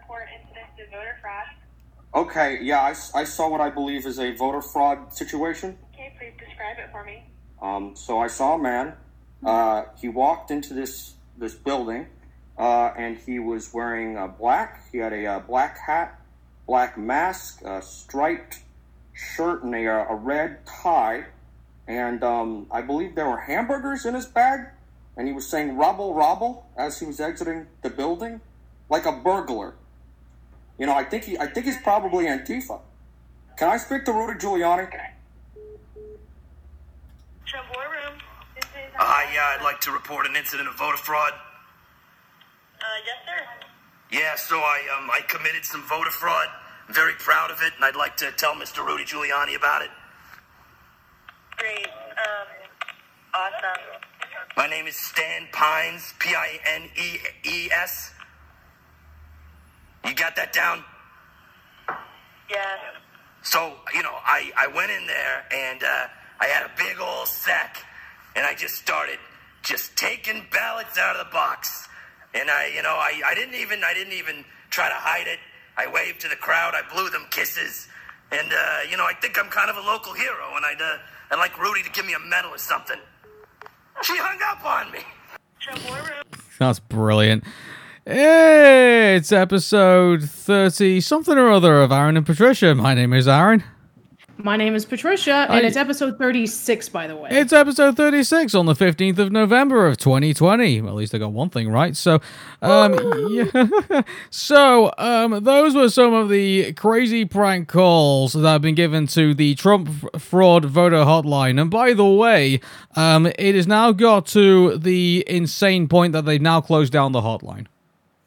report incidents of voter fraud. Okay, yeah, I saw what I believe is a voter fraud situation. Okay, please describe it for me. Um, so I saw a man. Uh, he walked into this this building, uh, and he was wearing uh, black. He had a uh, black hat, black mask, a striped shirt, and a, uh, a red tie. And um, I believe there were hamburgers in his bag. And he was saying "robble, robble" as he was exiting the building, like a burglar. You know, I think he, I think he's probably Antifa. Can I speak to Rudy Giuliani? Trump War Room. This. Uh, yeah, I'd like to report an incident of voter fraud. Uh, yes, sir. Yeah, so I um I committed some voter fraud. I'm very proud of it, and I'd like to tell Mr. Rudy Giuliani about it. Great. Um, awesome. My name is Stan Pines, P I N E E S. You got that down? Yeah. So, you know, I, I went in there and uh, I had a big old sack and I just started just taking ballots out of the box. And I, you know, I, I didn't even I didn't even try to hide it. I waved to the crowd, I blew them kisses. And uh, you know, I think I'm kind of a local hero and I'd uh, I'd like Rudy to give me a medal or something. She hung up on me. Trump War Room. That's brilliant. Hey, it's episode 30 something or other of Arun and Patricia. My name is Arun. My name is Patricia, and I- it's episode 36, by the way. It's episode 36 on the 15th of November of 2020. Well, at least I got one thing right. So, um, yeah. so, um, those were some of the crazy prank calls that have been given to the Trump fraud voter hotline. And by the way, um, it has now got to the insane point that they've now closed down the hotline.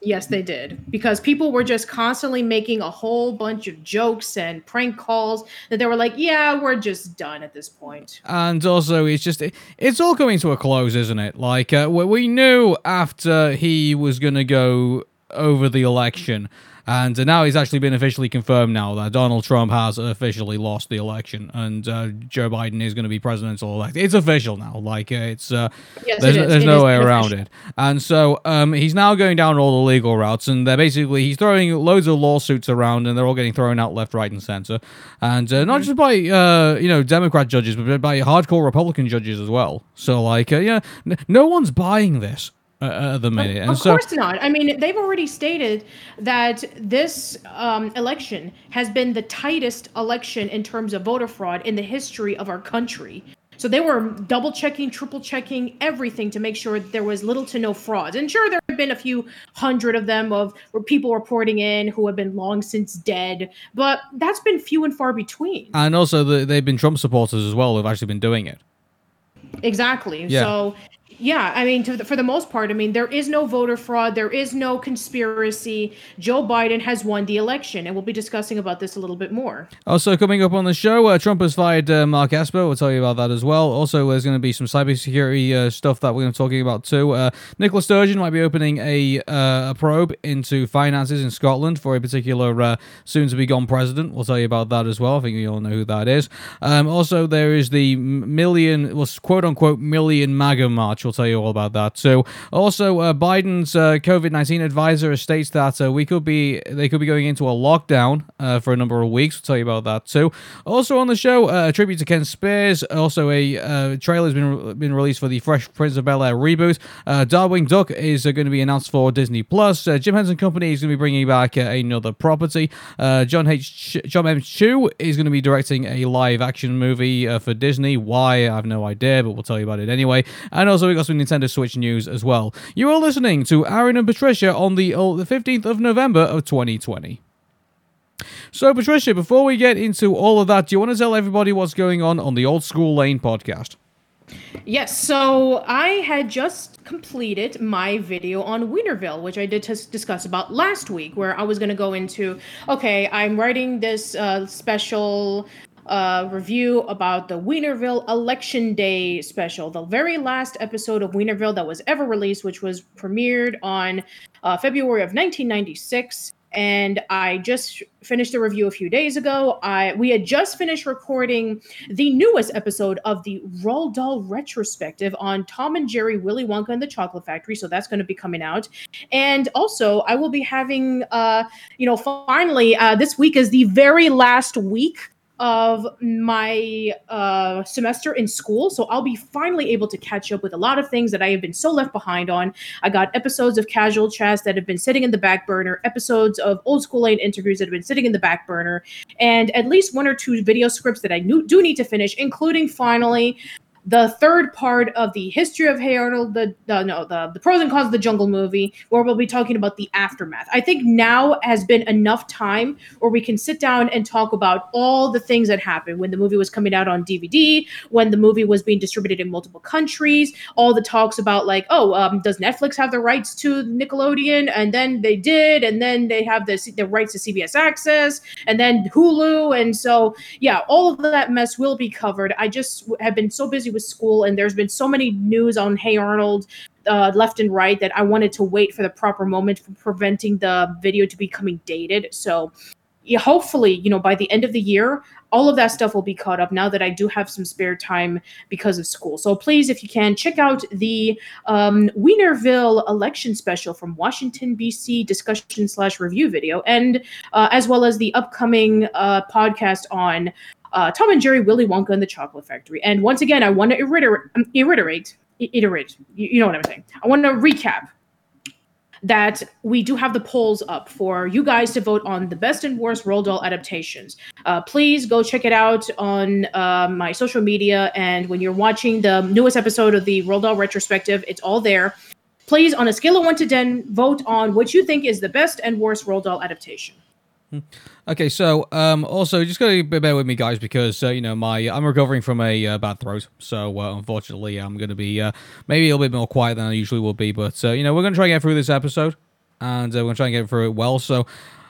Yes, they did. Because people were just constantly making a whole bunch of jokes and prank calls that they were like, yeah, we're just done at this point. and also it's just it's all coming to a close isn't it like uh, we knew after he was going to go over the election and uh, now he's actually been officially confirmed now that Donald Trump has officially lost the election and uh, Joe Biden is going to be presidential elect. It's official now. Like uh, it's uh, Yes, there's, it there's no way around it. And so um, he's now going down all the legal routes, and they're basically he's throwing loads of lawsuits around, and they're all getting thrown out left, right, and center, and uh, Mm-hmm. not just by uh, you know Democrat judges, but by hardcore Republican judges as well. So like, uh, yeah, n- no one's buying this uh, the minute, and Of so course not. I mean, they've already stated that this um, election has been the tightest election in terms of voter fraud in the history of our country. So they were double checking, triple checking everything to make sure there was little to no frauds. And sure, there have been a few hundred of them of where people reporting in who have been long since dead, but that's been few and far between. and also the, they've been Trump supporters as well who've actually been doing it. Exactly. Yeah. So, yeah, I mean, the, for the most part, I mean, there is no voter fraud. There is no conspiracy. Joe Biden has won the election, and we'll be discussing about this a little bit more. Also, coming up on the show, uh, Trump has fired uh, Mark Esper. We'll tell you about that as well. Also, there's going to be some cybersecurity uh, stuff that we're going to be talking about too. Uh, Nicola Sturgeon might be opening a, uh, a probe into finances in Scotland for a particular uh, soon to be gone president. We'll tell you about that as well. I think you all know who that is. Um, also, there is the million, well, quote unquote, million MAGA march. We'll tell you all about that. So, also, uh, Biden's uh, COVID 19 advisor states that uh, we could be, they could be going into a lockdown uh, for a number of weeks. We'll tell you about that too. Also on the show, uh, a tribute to Ken Spears. Also, a uh, trailer has been been released for the Fresh Prince of Bel Air reboot. Darkwing Duck is going to be announced for Disney Plus. Jim Henson Company is going to be bringing back another property. John H. Ch- John M. Chu is going to be directing a live action movie for Disney. Why? I have no idea, but we'll tell you about it anyway. And also, we got some Nintendo Switch news as well. You are listening to Arun and Patricia on the uh, the 15th of November of 2020. So, Patricia, before we get into all of that, do you want to tell everybody what's going on on the Old School Lane podcast? Yes, so I had just completed my video on Wienerville, which I did tis- discuss about last week, where I was going to go into okay, I'm writing this uh, special uh, review about the Wienerville Election Day special, the very last episode of Wienerville that was ever released, which was premiered on uh, February of 1996. and I just finished the review a few days ago. I we had just finished recording the newest episode of the Roald Dahl retrospective on Tom and Jerry, Willy Wonka and the Chocolate Factory. So that's going to be coming out, and also I will be having, uh, you know, finally uh, this week is the very last week of my uh, semester in school. So I'll be finally able to catch up with a lot of things that I have been so left behind on. I got episodes of casual chats that have been sitting in the back burner, episodes of old school lane interviews that have been sitting in the back burner, and at least one or two video scripts that I do need to finish, including finally the third part of the history of Hey Arnold, the, the no, the, the pros and cons of the Jungle movie, where we'll be talking about the aftermath. I think now has been enough time where we can sit down and talk about all the things that happened when the movie was coming out on DVD, when the movie was being distributed in multiple countries, all the talks about like, oh, um, does Netflix have the rights to Nickelodeon? And then they did, and then they have the the rights to CBS Access, and then Hulu, and so yeah, all of that mess will be covered. I just have been so busy with school, and there's been so many news on Hey Arnold uh, left and right that I wanted to wait for the proper moment for preventing the video to becoming dated. So, yeah, hopefully, you know, by the end of the year, all of that stuff will be caught up now that I do have some spare time because of school. So please, if you can, check out the um, Wienerville election special from Washington, D.C. discussion slash review video, and uh, as well as the upcoming uh, podcast on uh, Tom and Jerry, Willy Wonka, and the Chocolate Factory. And once again, I want to reiterate, iterate, iterate. You, you know what I'm saying? I want to recap that we do have the polls up for you guys to vote on the best and worst Roald Dahl adaptations. Uh, please go check it out on uh, my social media. And when you're watching the newest episode of the Roald Dahl retrospective, it's all there. Please, on a scale of one to 10, vote on what you think is the best and worst Roald Dahl adaptation. Okay, so um, also just gotta bear with me, guys, because uh, you know my I'm recovering from a uh, bad throat, so uh, unfortunately I'm gonna be uh, maybe a little bit more quiet than I usually will be, but uh, you know we're gonna try and get through this episode, and uh, we're gonna try and get through it well. So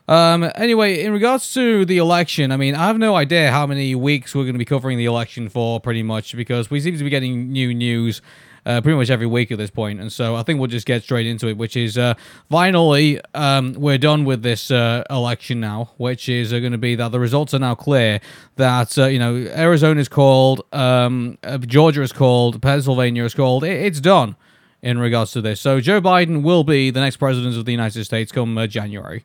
um, anyway, in regards to the election, I mean I have no idea how many weeks we're gonna be covering the election for, pretty much, because we seem to be getting new news uh, pretty much every week at this point. And so I think we'll just get straight into it, which is uh, finally um, we're done with this uh, election now, which is uh, going to be that the results are now clear. That uh, you know Arizona is called, um, uh, Georgia is called, Pennsylvania is called. It, it's done in regards to this. So Joe Biden will be the next president of the United States come January.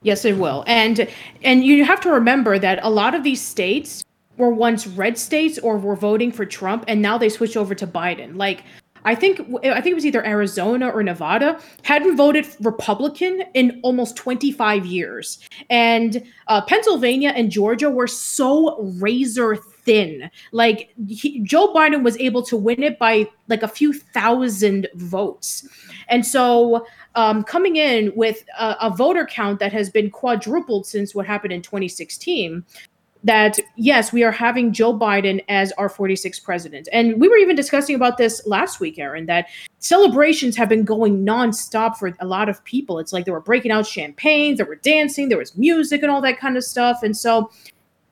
Yes, it will. And and you have to remember that a lot of these states were once red states or were voting for Trump and now they switched over to Biden. Like I think I think it was either Arizona or Nevada hadn't voted Republican in almost 25 years, and uh, Pennsylvania and Georgia were so razor thin. Like he, Joe Biden was able to win it by like a few thousand votes, and so um, coming in with a, a voter count that has been quadrupled since what happened in 2016 that yes, we are having Joe Biden as our 46th president. And we were even discussing about this last week, Arun, that celebrations have been going nonstop for a lot of people. It's like they were breaking out champagne, there were dancing, there was music and all that kind of stuff. And so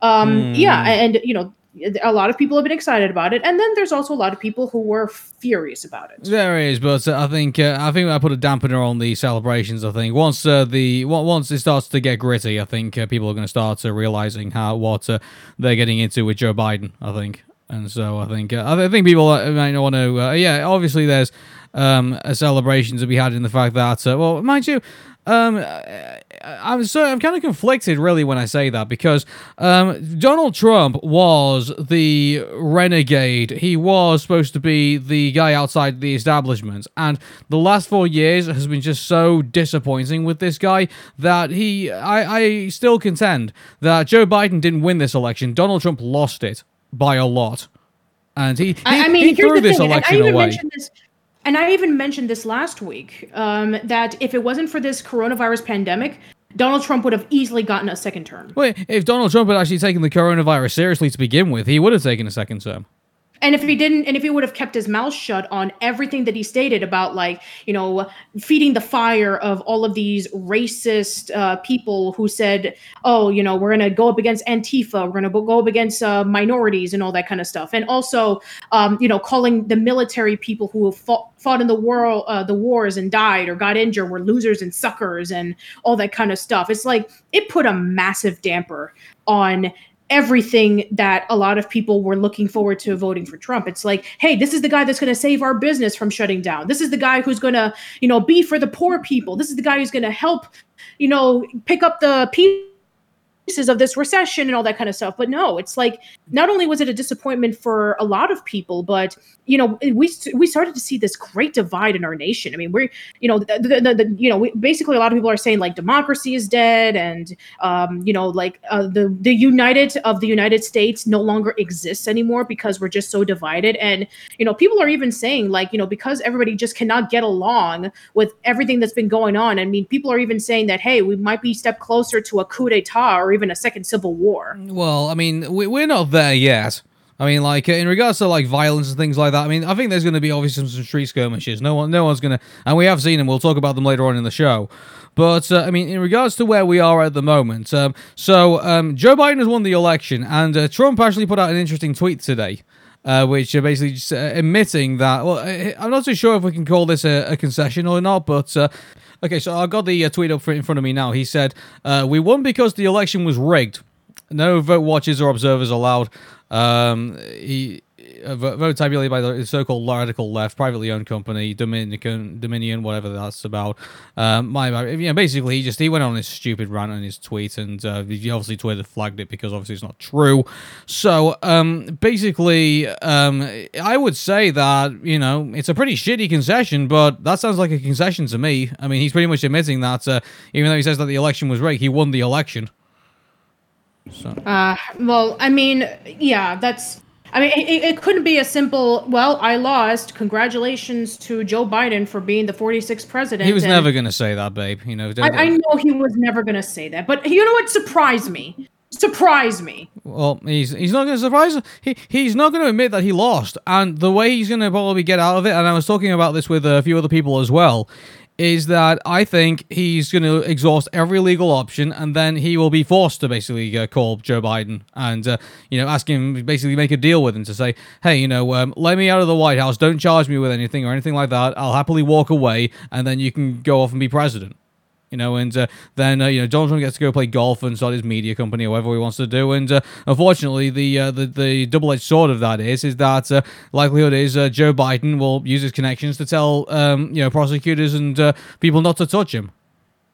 um mm. yeah, and you know, a lot of people have been excited about it, and then there's also a lot of people who were furious about it. There is, but uh, I think uh, I think I put a dampener on the celebrations. I think once uh, the once it starts to get gritty, I think uh, people are going to start uh, realizing how what uh, they're getting into with Joe Biden. I think, and so I think I think people might want to. yeah, obviously there's um, a celebration to be had in the fact that well, mind you. Um, I'm so I'm kind of conflicted really when I say that because um, Donald Trump was the renegade. He was supposed to be the guy outside the establishment, and the last four years has been just so disappointing with this guy that he. I, I still contend that Joe Biden didn't win this election. Donald Trump lost it by a lot, and he. he I, mean, he threw this thing, election away. This, and I even mentioned this last week um, that if it wasn't for this coronavirus pandemic, Donald Trump would have easily gotten a second term. Wait, if Donald Trump had actually taken the coronavirus seriously to begin with, he would have taken a second term. And if he didn't, and if he would have kept his mouth shut on everything that he stated about, like, you know, feeding the fire of all of these racist uh, people who said, oh, you know, we're going to go up against Antifa, we're going to go up against uh, minorities and all that kind of stuff. And also, um, you know, calling the military people who fought, fought in the war, uh, the wars and died or got injured were losers and suckers and all that kind of stuff. It's like it put a massive damper on everything that a lot of people were looking forward to voting for Trump. It's like, hey, this is the guy that's going to save our business from shutting down. This is the guy who's going to, you know, be for the poor people. This is the guy who's going to help, you know, pick up the pieces of this recession and all that kind of stuff. But no, it's like not only was it a disappointment for a lot of people, but you know, we we started to see this great divide in our nation. I mean, we're you know, the, the, the you know, we, basically a lot of people are saying like democracy is dead, and um, you know, like uh, the the United of the United States no longer exists anymore because we're just so divided. And you know, people are even saying like you know because everybody just cannot get along with everything that's been going on. I mean, people are even saying that hey, we might be step closer to a coup d'état or even a second civil war. Well, I mean, we, we're not there yet. I mean, like in regards to like violence and things like that. I mean, I think there's going to be obviously some, some street skirmishes. No one, no one's going to, and we have seen them. We'll talk about them later on in the show. But uh, I mean, in regards to where we are at the moment, um, so um, Joe Biden has won the election, and uh, Trump actually put out an interesting tweet today. Uh, which are basically just, uh, admitting that. Well, I'm not too sure if we can call this a, a concession or not, but uh, okay. So I got the uh, tweet up in front of me now. He said, uh, "We won because the election was rigged. No vote watchers or observers allowed. Um, he." Uh, vote tabulated by the so-called radical left, privately owned company, Dominican, Dominion, whatever that's about. Um, my, you know, basically, he just he went on his stupid rant on his tweet, and uh, obviously Twitter flagged it because obviously it's not true. So, um, basically, um, I would say that you know it's a pretty shitty concession, but that sounds like a concession to me. I mean, he's pretty much admitting that uh, even though he says that the election was rigged, he won the election. So. Uh, well, I mean, yeah, that's. I mean, it, it couldn't be a simple. Well, I lost. Congratulations to Joe Biden for being the 46th president. He was never going to say that, babe. You know. I, I know he was never going to say that, but you know what? Surprised me. Surprise me. Well, he's he's not going to surprise. He he's not going to admit that he lost, and the way he's going to probably get out of it. And I was talking about this with a few other people as well. Is that I think he's going to exhaust every legal option, and then he will be forced to basically uh, call Joe Biden and uh, you know ask him basically make a deal with him to say, hey, you know, um, let me out of the White House, don't charge me with anything or anything like that. I'll happily walk away, and then you can go off and be president. You know, and uh, then uh, you know Donald Trump gets to go play golf and start his media company or whatever he wants to do. And uh, unfortunately, the uh, the the double edged sword of that is is that uh, likelihood is uh, Joe Biden will use his connections to tell um, you know prosecutors and people not to touch him.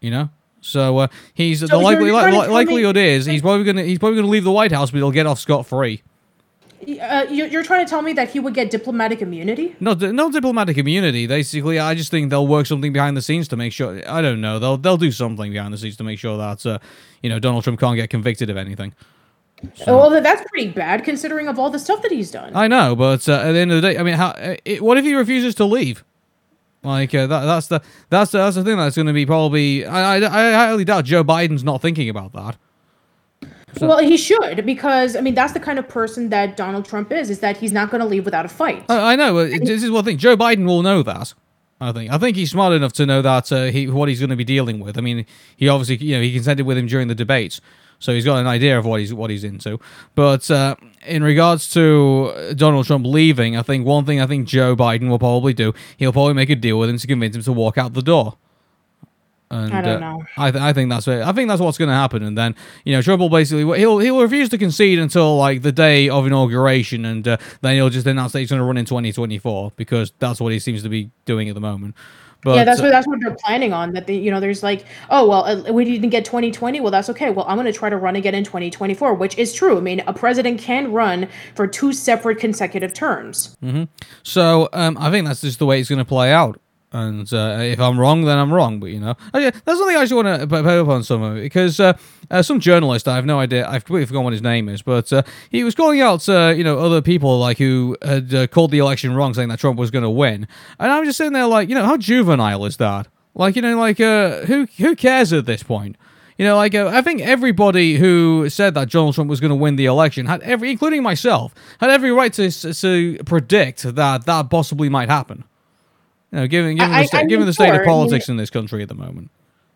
You know. So uh, he's So the likely, li- likelihood is he's probably gonna he's probably gonna leave the White House, but he'll get off scot free. Uh, you- you're trying to tell me that he would get diplomatic immunity? No, no diplomatic immunity. Basically, I just think they'll work something behind the scenes to make sure. I don't know. They'll they'll do something behind the scenes to make sure that uh, you know Donald Trump can't get convicted of anything. Well, that's pretty bad considering of all the stuff that he's done. I know, but uh, at the end of the day, I mean, how? uh, It, what if he refuses to leave? Like uh, that, that's the that's the, that's the thing that's going to be probably. I, I I highly doubt Joe Biden's not thinking about that. So- well, he should because I mean that's the kind of person that Donald Trump is. Is that he's not going to leave without a fight. I, I know. This is one thing. Joe Biden will know that. I think. I think he's smart enough to know that uh, he what he's going to be dealing with. I mean, he obviously you know he consented with him during the debates, so he's got an idea of what he's what he's into. But uh, in regards to Donald Trump leaving, I think one thing I think Joe Biden will probably do, he'll probably make a deal with him to convince him to walk out the door. And, I don't uh, know. I, th- I think that's it. I think that's what's going to happen, and then you know Trump will basically he'll he'll refuse to concede until like the day of inauguration, and uh, then he'll just announce that he's going to run in 2024 because that's what he seems to be doing at the moment. But yeah, that's uh, what that's what they're planning on. That they, you know, there's like, oh well, uh, we didn't get 2020. Well, that's okay. Well, I'm going to try to run again in 2024, which is true. I mean, a president can run for two separate consecutive terms. So um, I think that's just the way it's going to play out. And uh, if I'm wrong, then I'm wrong. But you know, yeah, that's something I actually want to put up on some of it because uh, uh, some journalist, I have no idea, I've completely forgotten what his name is, but uh, he was calling out, uh, you know, other people like who had uh, called the election wrong, saying that Trump was going to win. And I'm just sitting there like, you know, how juvenile is that? Like, you know, like who who cares at this point? You You know, like uh, I think everybody who said that Donald Trump was going to win the election had every, including myself, had every right to to predict that that possibly might happen. You know, given given, I- the, sta- I mean, given the state sure, I of mean- politics in this country at the moment.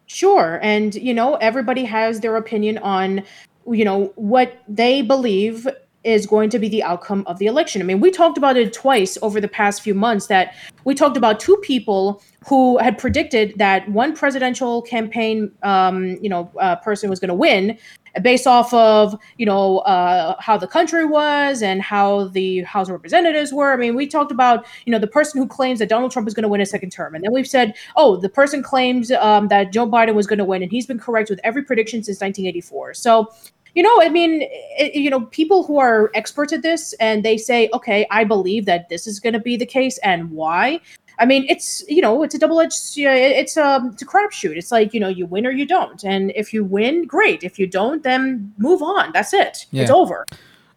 Sure. And, you know, everybody has their opinion on, you know, what they believe is going to be the outcome of the election. I mean, we talked about it twice over the past few months that we talked about two people who had predicted that one presidential campaign, um, you know, uh, person was going to win based off of, you know, uh, how the country was and how the House of Representatives were. I mean, we talked about, you know, the person who claims that Donald Trump is going to win a second term. And then we've said, oh, the person claims um, that Joe Biden was going to win, and he's been correct with every prediction since 1984. So, you know, I mean, it, you know, people who are experts at this and they say, okay, I believe that this is going to be the case and why. I mean, it's you know, it's a double-edged. It's a it's a crapshoot. It's like you know, you win or you don't, and if you win, great. If you don't, then move on. That's it. It's over.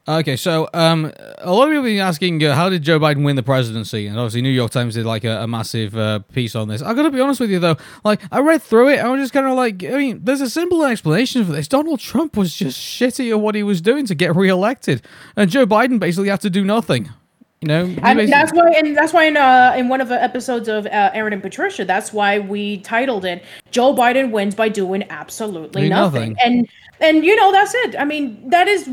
Okay, so um, a lot of people have been asking, uh, how did Joe Biden win the presidency? And obviously, New York Times did like a, a massive uh, piece on this. I got to be honest with you though, like I read through it, and I was just kind of like, I mean, there's a simple explanation for this. Donald Trump was just shitty at what he was doing to get reelected, and Joe Biden basically had to do nothing. You know, he And basically- that's why, and that's why in uh, in one of the episodes of uh, Arun and Patricia, that's why we titled it "Joe Biden wins by doing absolutely nothing." nothing. And and you know that's it. I mean that is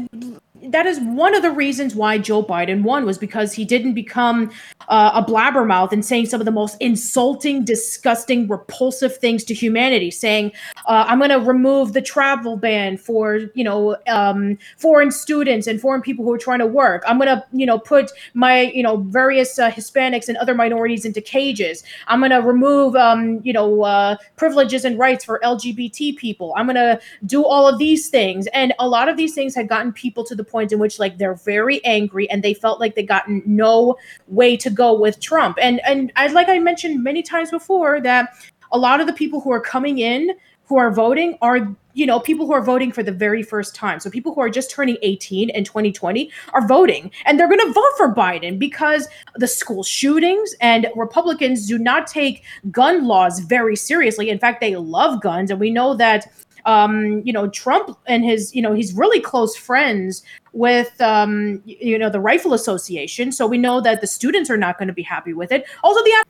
that is one of the reasons why Joe Biden won was because he didn't become uh, a blabbermouth and saying some of the most insulting, disgusting, repulsive things to humanity, saying uh, I'm going to remove the travel ban for you know um, foreign students and foreign people who are trying to work. I'm going to you know put my you know various uh, Hispanics and other minorities into cages. I'm going to remove um, you know uh, privileges and rights for LGBT people. I'm going to do all of these things, and a lot of these things had gotten people to the point in which like they're very angry and they felt like they gotten no way to go with Trump. And and I like I mentioned many times before that a lot of the people who are coming in who are voting are you know people who are voting for the very first time so people who are just turning 18 in 2020 are voting and they're going to vote for biden because the school shootings and republicans do not take gun laws very seriously in fact they love guns and we know that um, you know trump and his you know he's really close friends with um, you know the rifle association so we know that the students are not going to be happy with it also the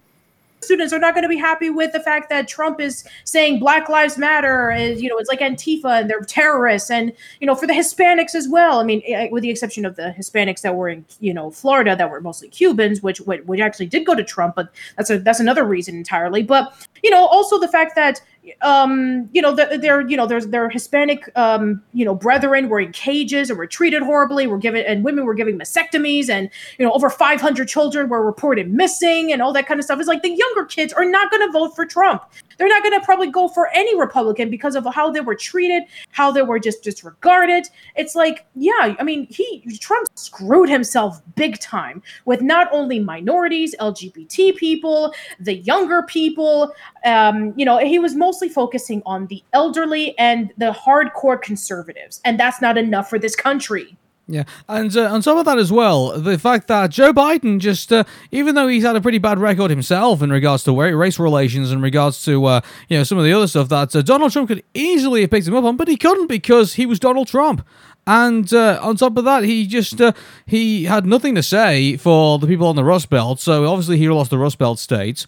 students are not going to be happy with the fact that Trump is saying Black Lives Matter, is, you know, it's like Antifa and they're terrorists, and you know, for the Hispanics as well. I mean, eh, with the exception of the Hispanics that were in you know Florida, that were mostly Cubans, which which which actually did go to Trump, but that's a that's another reason entirely. But you know, also the fact that um you know they're you know there's their hispanic um you know brethren. Were in cages and were treated horribly. Were given and women were giving mastectomies and you know over 500 children were reported missing and all that kind of stuff. It's like the younger kids are not going to vote for trump they're not going to probably go for any republican because of how they were treated how they were just disregarded it's like yeah i mean he trump screwed himself big time with not only minorities lgbt people the younger people um, you know, he was mostly focusing on the elderly and the hardcore conservatives, and that's not enough for this country. Yeah, and uh, on top of that as well, the fact that Joe Biden just, uh, even though he's had a pretty bad record himself in regards to race relations, in regards to uh, you know some of the other stuff that uh, Donald Trump could easily have picked him up on, but he couldn't because he was Donald Trump. And uh, on top of that, he just uh, he had nothing to say for the people on the Rust Belt. So obviously he lost the Rust Belt states.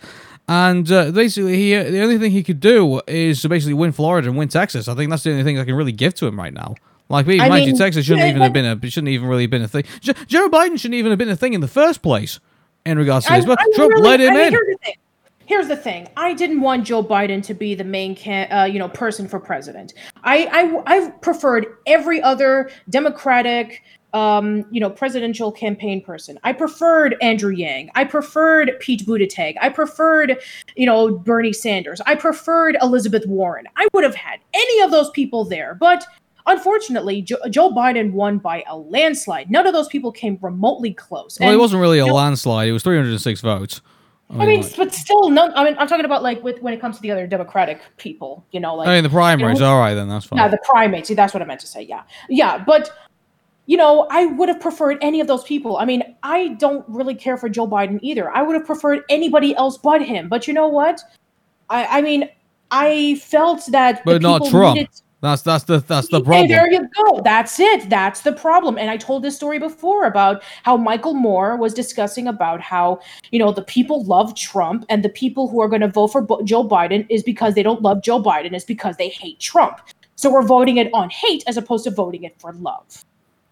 And uh, basically, he the only thing he could do is to basically win Florida and win Texas. I think that's the only thing I can really give to him right now. Like, me, I mean, Texas shouldn't even have been a it shouldn't even really have been a thing. Jo- Joe Biden shouldn't even have been a thing in the first place in regards to this. But Trump really- let him mean, in. Here's the thing. Here's the thing. I didn't want Joe Biden to be the main, can, uh, you know, person for president. I, I, I preferred every other Democratic, um, you know, presidential campaign person. I preferred Andrew Yang. I preferred Pete Buttigieg. I preferred, you know, Bernie Sanders. I preferred Elizabeth Warren. I would have had any of those people there, but unfortunately, Joe, Joe Biden won by a landslide. None of those people came remotely close. Well, it wasn't really a you know- landslide. It was 306 votes. I mean, like- but still, none. I mean, I'm talking about like with when it comes to the other Democratic people, you know, like I mean, the primaries. you know, all right, then that's fine. yeah, the primates. See, that's what I meant to say. Yeah, yeah, but you know, I would have preferred any of those people. I mean, I don't really care for Joe Biden either. I would have preferred anybody else but him. But you know what? I, I mean, I felt that, the But not Trump. needed- That's that's the that's the Hey, problem. there you go. That's it. That's the problem. And I told this story before about how Michael Moore was discussing about how, you know, the people love Trump and the people who are going to vote for Joe Biden is because they don't love Joe Biden, it's because they hate Trump. So we're voting it on hate as opposed to voting it for love.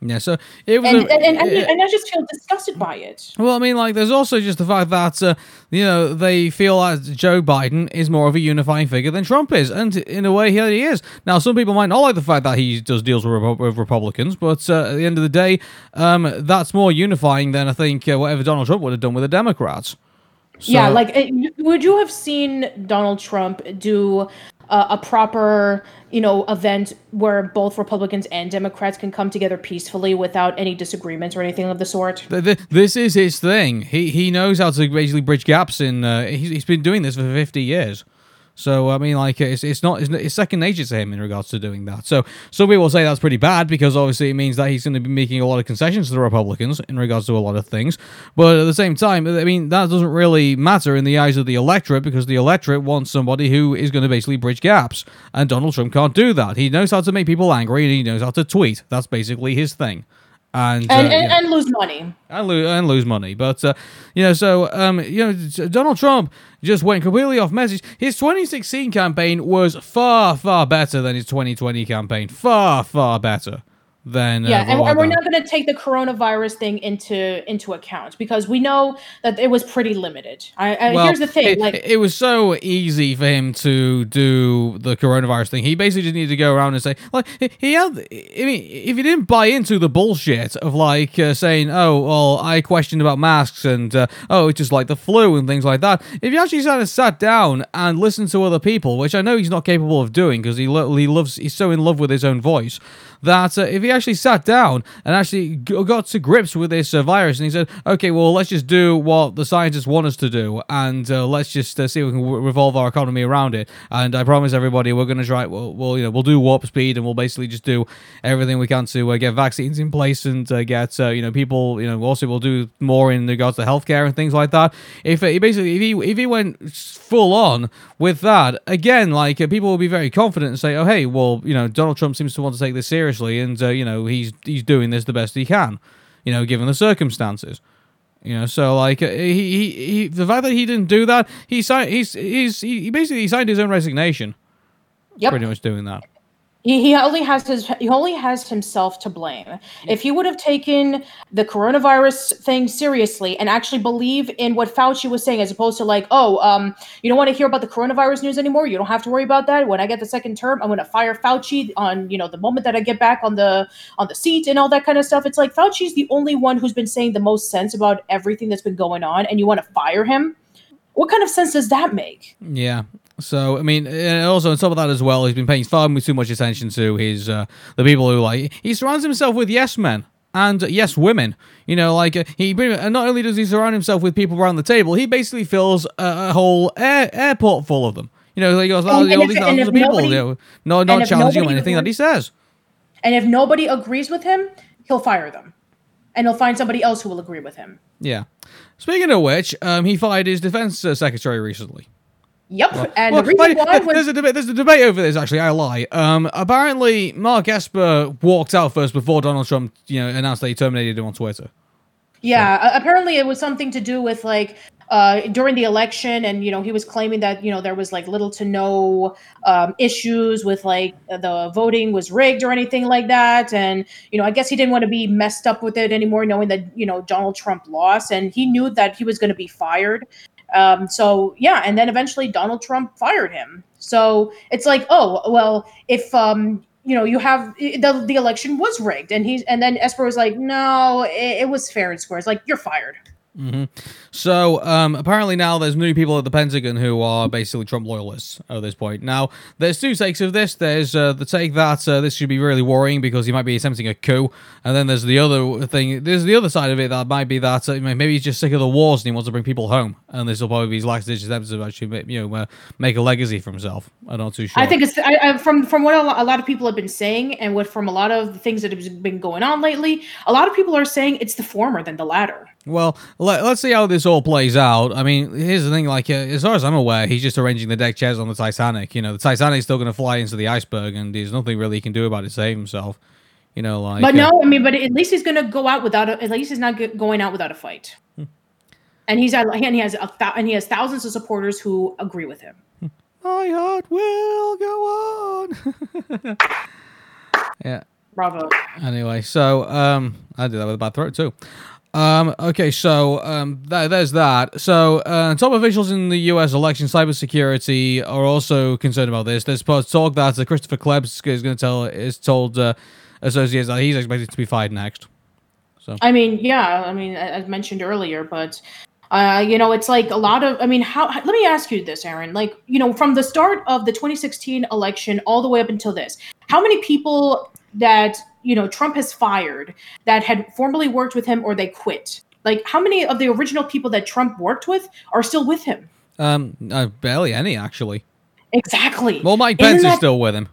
Yeah, so it was. And a- and, and, it- and I just feel disgusted by it. Well, I mean, like, there's also just the fact that, uh, you know, they feel that Joe Biden is more of a unifying figure than Trump is. And in a way, here he is. Now, some people might not like the fact that he does deals with, with Republicans, but uh, at the end of the day, um, that's more unifying than I think uh, whatever Donald Trump would have done with the Democrats. yeah, like would you have seen Donald Trump do uh, a proper, you know, event where both Republicans and Democrats can come together peacefully without any disagreements or anything of the sort? Th- th- This is his thing. He he knows how to basically bridge gaps in. Uh, he's, he's been doing this for fifty years. So I mean, like it's it's not it's, second nature to him in regards to doing that. So some people say that's pretty bad because obviously it means that he's going to be making a lot of concessions to the Republicans in regards to a lot of things. But at the same time, I mean that doesn't really matter in the eyes of the electorate because the electorate wants somebody who is going to basically bridge gaps, and Donald Trump can't do that. He knows how to make people angry and he knows how to tweet. That's basically his thing. And, And, uh, and, yeah and lose money. and lose and lose money. But uh, you know, so um, you know, Donald Trump just went completely off message. His 2016 campaign was far far better than his 2020 campaign. Far far better than uh, Yeah, and, and we're not going to take the coronavirus thing into into account because we know that it was pretty limited. I, I, Well, here's the thing, it, like it was so easy for him to do the coronavirus thing. He basically just needed to go around and say, like, he- he had. I mean, if he didn't buy into the bullshit of like uh, saying, "Oh, well, I questioned about masks and uh, oh, it's just like the flu and things like that." If you actually sort of sat down and listened to other people, which I know he's not capable of doing because he lo- he loves, he's so in love with his own voice that uh, if he actually sat down and actually got to grips with this uh, virus and he said, okay, well, let's just do what the scientists want us to do and uh, let's just uh, see if we can revolve our economy around it. And I promise everybody, we're going to try, we'll, we'll, you know, we'll do warp speed and we'll basically just do everything we can to uh, get vaccines in place and uh, get, you know, people, you know, also we'll do more in regards to healthcare and things like that. If he basically, if he, if he went full on with that, again, like people will be very confident and say, oh, hey, well, you know, Donald Trump seems to want to take this seriously and, uh, you know, he's, he's doing this the best he can, you know, given the circumstances. You know, so like uh, he, he, he the fact that he didn't do that, he signed, he's, he's, he basically signed his own resignation. Yep. Pretty much doing that. He, he only has his he only has himself to blame. If he would have taken the coronavirus thing seriously and actually believe in what Fauci was saying, as opposed to like, oh, um, you don't want to hear about the coronavirus news anymore. You don't have to worry about that. When I get the second term, I'm going to fire Fauci on you know the moment that I get back on the on the seat and all that kind of stuff. It's like Fauci's the only one who's been saying the most sense about everything that's been going on, and you want to fire him. What kind of sense does that make? Yeah. So I mean, and also on top of that as well, he's been paying far too much attention to his uh, the people who like he surrounds himself with yes men and yes women. You know, like uh, he and not only does he surround himself with people around the table, he basically fills a, a whole air, airport full of them. You know, he goes, oh, And- and all if- these and thousands of people, nobody- you know, no, and not if challenging nobody anything that he says. And if nobody agrees with him, he'll fire them. And he'll find somebody else who will agree with him. Yeah. Speaking of which, um, he fired his defense uh, secretary recently. Yep. and Well, the reason why there's was a debate. There's a debate over this. Actually, I lie. Um, apparently, Mark Esper walked out first before Donald Trump, you know, announced that he terminated him on Twitter. yeah, uh, apparently it was something to do with like uh during the election and you know he was claiming that you know there was like little to no um issues with like the voting was rigged or anything like that and you know I guess he didn't want to be messed up with it anymore knowing that you know Donald Trump lost and he knew that he was going to be fired um so yeah and then eventually Donald Trump fired him. So it's like oh well if um you know you have the the election was rigged and he's and then Esper was like no it, it was fair and square. It's like you're fired So um, apparently now there's new people at the Pentagon who are basically Trump loyalists at this point. Now there's two takes of this. There's uh, the take that uh, this should be really worrying because he might be attempting a coup, and then there's the other thing. There's the other side of it that might be that uh, maybe he's just sick of the wars and he wants to bring people home, and this will probably be his last ditch attempt to actually you know uh, make a legacy for himself. I'm not too sure. I think it's I, I, from from what a a lot of people have been saying, and what from a lot of the things that have been going on lately. A lot of people are saying it's the former than the latter. Well, let, us see how this all plays out. I mean, here's the thing: like, uh, as far as I'm aware, he's just arranging the deck chairs on the Titanic. You know, the Titanic's still going to fly into the iceberg, and there's nothing really he can do about it to save himself. You know, like. But uh, no, I mean, but at least he's gonna go out without. A, at least he's not go- going out without a fight. Hmm. And he's at, and he has a and he has thousands of supporters who agree with him. my heart will go on. yeah. Bravo. Anyway, so um, I did that with a bad throat too. Um, okay, so um, th- there's that. So uh, top officials in the U.S. election cybersecurity are also concerned about this. There's talk that uh, Christopher Krebs is going to tell is told uh, associates that he's expected to be fired next. So I mean, yeah, I mean, as mentioned earlier, but uh, you know, it's like a lot of. I mean, how? Let me ask you this, Arun. Like, you know, from the start of the 2016 election all the way up until this, how many people that you know Trump has fired that had formerly worked with him or they quit? Like, how many of the original people that Trump worked with are still with him? Um, uh, barely any actually. Exactly. Well, Mike Pence is still with him.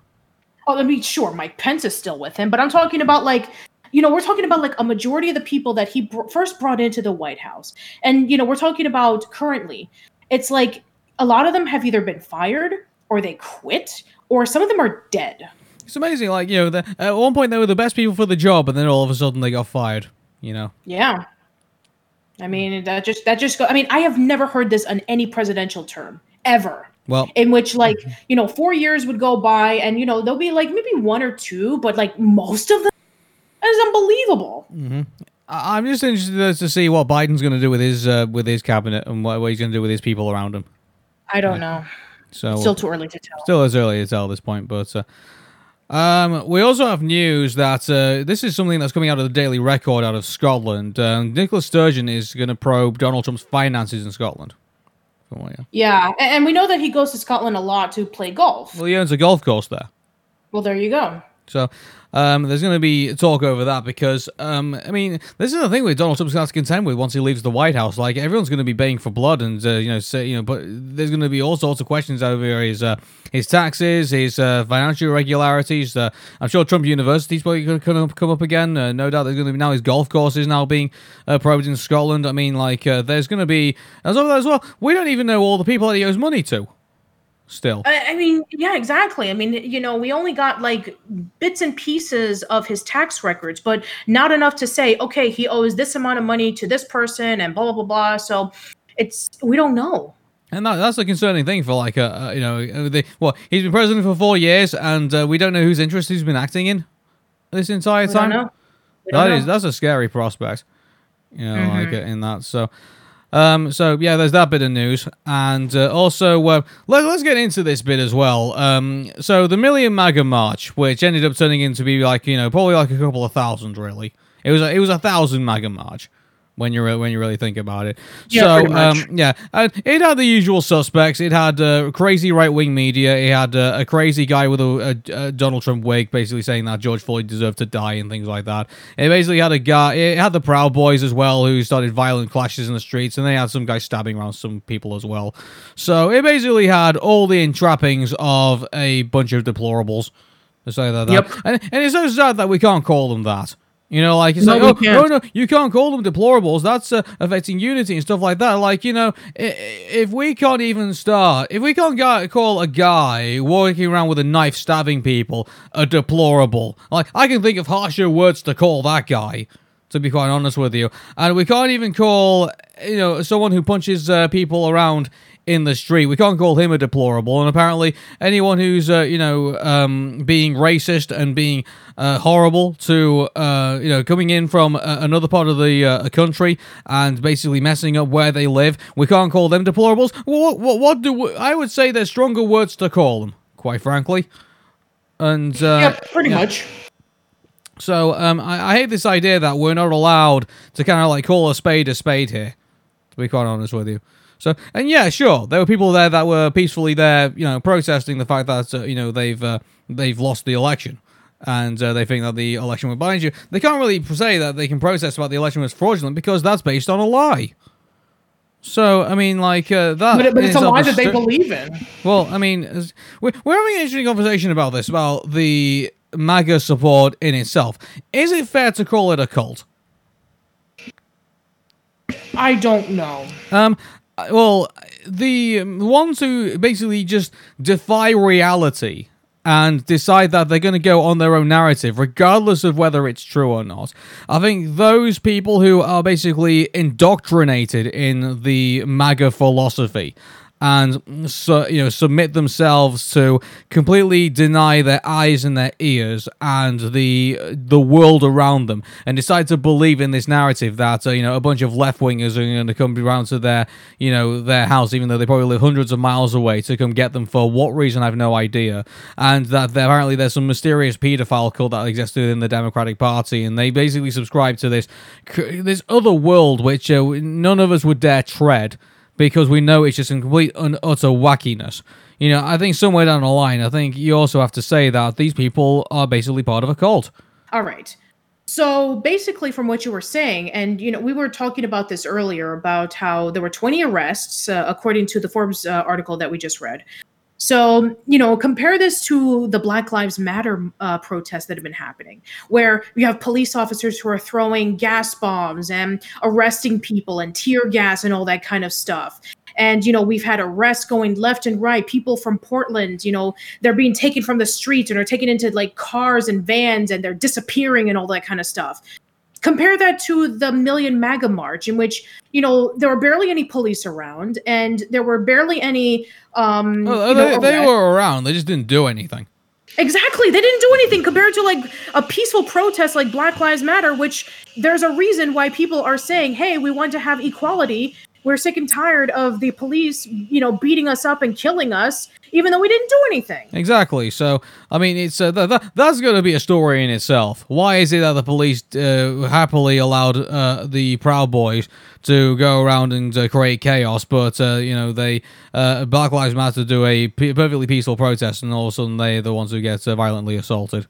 Oh, I mean, sure, Mike Pence is still with him, but I'm talking about like, you know, we're talking about like a majority of the people that he br- first brought into the White House, and you know, we're talking about currently. It's like a lot of them have either been fired or they quit, or some of them are dead. It's amazing. Like you know, the, at one point they were the best people for the job, and then all of a sudden they got fired. You know. Yeah. I mean, that just that just go. I mean, I have never heard this on any presidential term ever. Well, in which like you know four years would go by and you know there'll be like maybe one or two but like most of them is unbelievable I- I'm just interested to see what Biden's going to do with his uh, with his cabinet and what, what he's going to do with his people around him. i don't know So still too early to tell still as early to tell at this point, but uh, um, we also have news that uh, this is something that's coming out of the Daily Record out of Scotland. Um, Nicola Sturgeon is going to probe Donald Trump's finances in Scotland. Oh, yeah. yeah and we know that he goes to scotland a lot to play golf Well, he owns a golf course there. well there you go So um, there's going to be talk over that because, um, I mean, this is the thing with Donald Trump's going to have to contend with once he leaves the White House. Like everyone's going to be baying for blood, and uh, you know, say, you know, but there's going to be all sorts of questions over his uh, his taxes, his uh, financial irregularities. Uh, I'm sure Trump University's probably going to come up again. Uh, no doubt there's going to be now his golf course is now being uh, probed in Scotland. I mean, like there's going to be as as well. We don't even know all the people that he owes money to. Still, I, I mean yeah exactly i mean you know we only got like bits and pieces of his tax records but not enough to say okay he owes this amount of money to this person and blah blah blah blah so it's we don't know And that, that's a concerning thing for like uh you know uh, the well he's been president for four years and uh, we don't know whose interest he's been acting in this entire time. know We don't That know. is that's a scary prospect, you know, like Mm-hmm. uh, in that. So, um, so yeah, there's that bit of news, and uh, also uh, let, let's get into this bit as well. Um, so the Million MAGA March, which ended up turning into be like you know probably like a couple of thousand, really. It was a, it was a thousand MAGA March when you re- when you really think about it. Yeah, so um, yeah, and it had the usual suspects. It had uh, crazy right wing media. It had uh, a crazy guy with a, a, a Donald Trump wig, basically saying that George Floyd deserved to die and things like that. It basically had a guy. It had the Proud Boys as well, who started violent clashes in the streets, and they had some guy stabbing around some people as well. So it basically had all the entrappings of a bunch of deplorables. To say that, that. Yep. And, and it's so sad that we can't call them that. You know, like it's No, like, oh, oh, no, you can't call them deplorables. That's uh, affecting unity and stuff like that. Like, you know, if we can't even start, if we can't call a guy walking around with a knife stabbing people a deplorable, like, I can think of harsher words to call that guy. To be quite honest with you, and we can't even call you know someone who punches uh, people around in the street. We can't call him a deplorable. And apparently, anyone who's uh, you know um, being racist and being uh, horrible to uh, you know coming in from uh, another part of the uh, country and basically messing up where they live, we can't call them deplorables. What what, what do we, I would say? There's stronger words to call them, quite frankly. And uh, yeah pretty much so um, I, I hate this idea that we're not allowed to kind of like call a spade a spade here. To be quite honest with you. So and yeah, sure, there were people there that were peacefully there, you know, protesting the fact that uh, you know they've uh, they've lost the election. And uh, they think that the election was bind you. They can't really say that they can protest about the election was fraudulent because that's based on a lie. So I mean, like uh, that. but, but it's a lie that they believe in well, I mean, we're, we're having an interesting conversation about this, about the MAGA support in itself. Is it fair to call it a cult? I don't know. Um, Uh, well, the ones who basically just defy reality and decide that they're going to go on their own narrative, regardless of whether it's true or not. I think those people who are basically indoctrinated in the MAGA philosophy and so you know submit themselves to completely deny their eyes and their ears and the the world around them and decide to believe in this narrative that uh, you know a bunch of left wingers are going to come around to their you know their house even though they probably live hundreds of miles away to come get them for what reason I have no idea and that apparently there's some mysterious pedophile cult that exists within the Democratic Party and they basically subscribe to this this other world which uh, none of us would dare tread because we know it's just complete and utter wackiness. You know, I think somewhere down the line, I think you also have to say that these people are basically part of a cult. All right. So basically, from what you were saying, and you know, we were talking about this earlier about how there were 20 arrests, uh, according to the Forbes uh, article that we just read. So, you know, compare this to the Black Lives Matter uh, protests that have been happening, where you have police officers who are throwing gas bombs and arresting people and tear gas and all that kind of stuff. And, you know, we've had arrests going left and right. People from Portland, you know, they're being taken from the streets and are taken into like cars and vans and they're disappearing and all that kind of stuff compare that to the Million MAGA March, in which you know there were barely any police around, and there were barely any. Um, Well, you know, they, they were around, they just didn't do anything. Exactly. They didn't do anything compared to like a peaceful protest like Black Lives Matter, which there's a reason why people are saying, hey, we want to have equality. We're sick and tired of the police, you know, beating us up and killing us, even though we didn't do anything. Exactly. So, I mean, it's uh, th- th- that's going to be a story in itself. Why is it that the police uh, happily allowed uh, the Proud Boys to go around and uh, create chaos, but uh, you know they uh, Black Lives Matter do a p- perfectly peaceful protest, and all of a sudden they're the ones who get uh, violently assaulted?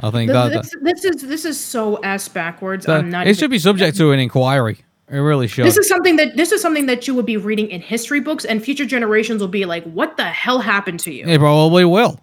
I think that, This, this is this is so ass backwards. that- I'm not. it should be subject to an inquiry. It really should. This is something that this is something that you would be reading in history books, and future generations will be like, "What the hell happened to you?" It probably will.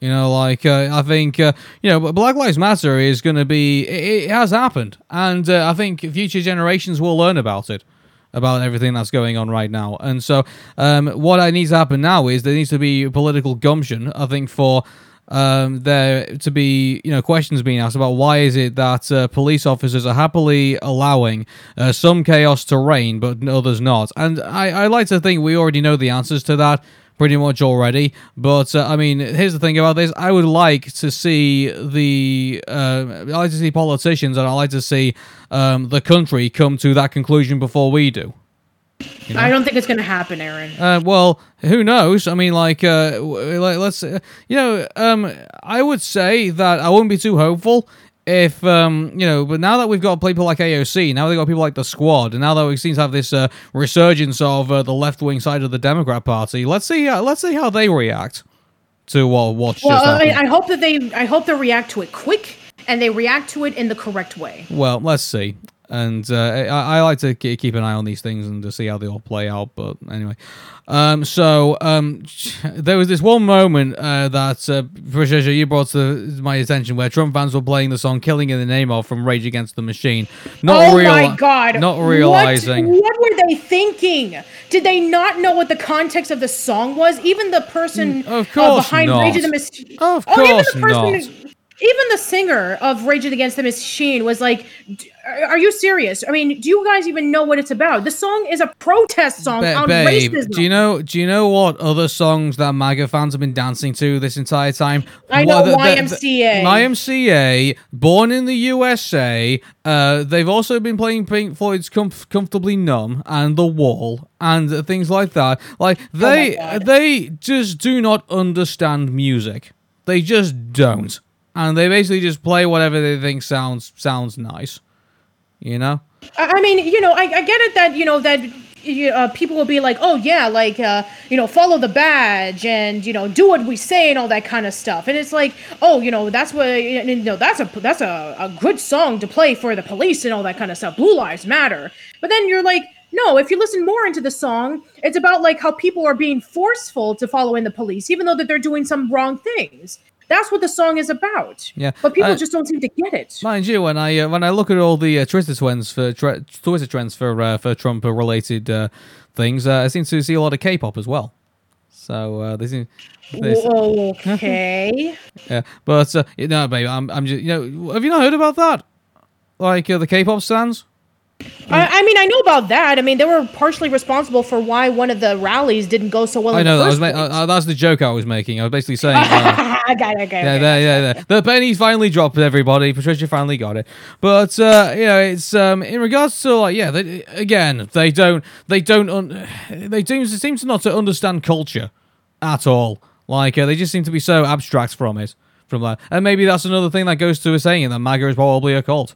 You know, like uh, I think uh, you know, Black Lives Matter is going to be. It, it has happened, and uh, I think future generations will learn about it, about everything that's going on right now. And so, um, what I needs to happen now is there needs to be political gumption. I think for um, there to be you know questions being asked about why is it that uh, police officers are happily allowing uh, some chaos to reign but others not? And I, I like to think we already know the answers to that pretty much already but uh, i mean here's the thing about this. I would like to see the uh, i like to see politicians and i like to see um, the country come to that conclusion before we do I don't think it's going to happen, Arun. uh, well, who knows? I mean, like, uh, like, let's, uh, you know, um, I would say that I wouldn't be too hopeful if, um, you know, but now that we've got people like AOC, now they've got people like the Squad, and now that we seem to have this uh, resurgence of uh, the left wing side of the Democrat Party, let's see, uh, let's see how they react to what what's Well, just I. I hope that they, I hope they react to it quick, and they react to it in the correct way. Well, let's see. And uh, I, I like to keep an eye on these things and to see how they all play out. But anyway, um, so um, there was this one moment uh, that uh, Patricia you brought to my attention where Trump fans were playing the song "Killing in the Name of" from Rage Against the Machine. Not oh reali- my god! not What- realizing. what, were they thinking? Did they not know what the context of the song was? Even the person Mm, of uh, course behind not. Rage of the Machine. Of oh, even course the person, not. Even the singer of Rage Against the Machine was like, "D- "Are you serious? I mean, do you guys even know what it's about? The song is a protest song Ba- on babe, racism." do you know? Do you know what other songs that MAGA fans have been dancing to this entire time? I What- know the- the- YMCA. YMCA, Born in the USA. Uh, they've also been playing Pink Floyd's Comf- "Comfortably Numb" and "The Wall" and uh, things like that. Like they, God. they just do not understand music. They just don't, and they basically just play whatever they think sounds sounds nice. You know. I mean, you know, I, I get it that you know that uh, people will be like, oh yeah, like uh, you know, follow the badge and you know, do what we say and all that kind of stuff. And it's like, oh, you know, that's what you know, that's a that's a, a good song to play for the police and all that kind of stuff. Blue lives matter. But then you're like, no, if you listen more into the song, it's about like how people are being forceful to follow in the police, even though that they're doing some wrong things. That's what the song is about. Yeah, But people uh, just don't seem to get it. Mind you, when I uh, when I look at all the uh, Twitter trends for Twitter trends for uh, for Trump related uh, things, uh, I seem to see a lot of K-pop as well. So uh, they seem. they Okay. yeah, but uh, you babe, I'm I'm just you know, have you not heard about that? Like uh, the K-pop stands. I, I mean, I know about that. I mean, they were partially responsible for why one of the rallies didn't go so well. I know that was ma- uh, uh, that's the joke I was making. I was basically saying. Uh, I got it. I got it. Yeah, okay. yeah, yeah, yeah. The penny finally dropped. Everybody, Patricia finally got it. But uh, you know, it's um in regards to like yeah, they, again, they don't, they don't, un- they do seem to not to understand culture at all. Like uh, they just seem to be so abstract from it, from that. And maybe that's another thing that goes to a saying that MAGA is probably a cult.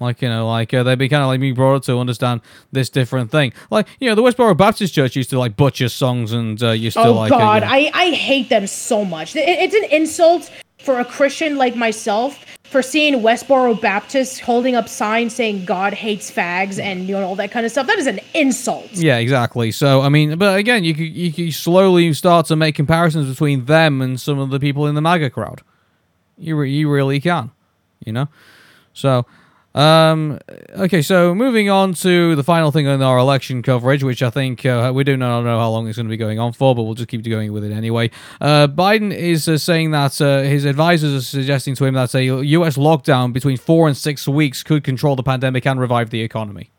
Like you know, like uh, they'd be kind of like being brought up to understand this different thing. Like you know, the Westboro Baptist Church used to like butcher songs and uh, used to Oh like. uh, God, you know- I I hate them so much. It- it's an insult for a Christian like myself for seeing Westboro Baptists holding up signs saying God hates fags and you know all that kind of stuff. That is an insult. Yeah, exactly. So I mean, but again, you could you could slowly start to make comparisons between them and some of the people in the MAGA crowd. You re- you really can, you know. So, um, okay. So moving on to the final thing on our election coverage, which I think uh, we do not know how long it's going to be going on for, but we'll just keep going with it anyway. Uh, Biden is uh, saying that uh, his advisors are suggesting to him that a U.S. lockdown between four and six weeks could control the pandemic and revive the economy.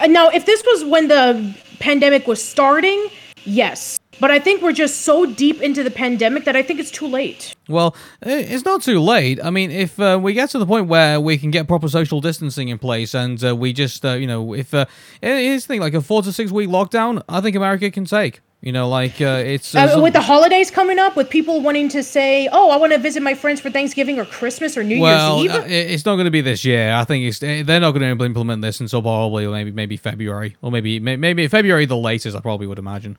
Uh, Now, if this was when the pandemic was starting, yes. But I think we're just so deep into the pandemic that I think it's too late. Well, it's not too late. I mean, if uh, we get to the point where we can get proper social distancing in place, and uh, we just, uh, you know, if uh, here's the thing, like a four to six week lockdown, I think America can take. You know, like uh, it's uh, Uh, with the holidays coming up, with people wanting to say, "Oh, I want to visit my friends for Thanksgiving or Christmas or New well, Year's uh, Eve," i- it's not going to be this year. I think it's eh, they're not going to implement this until probably maybe maybe February or maybe maybe February the latest. I probably would imagine.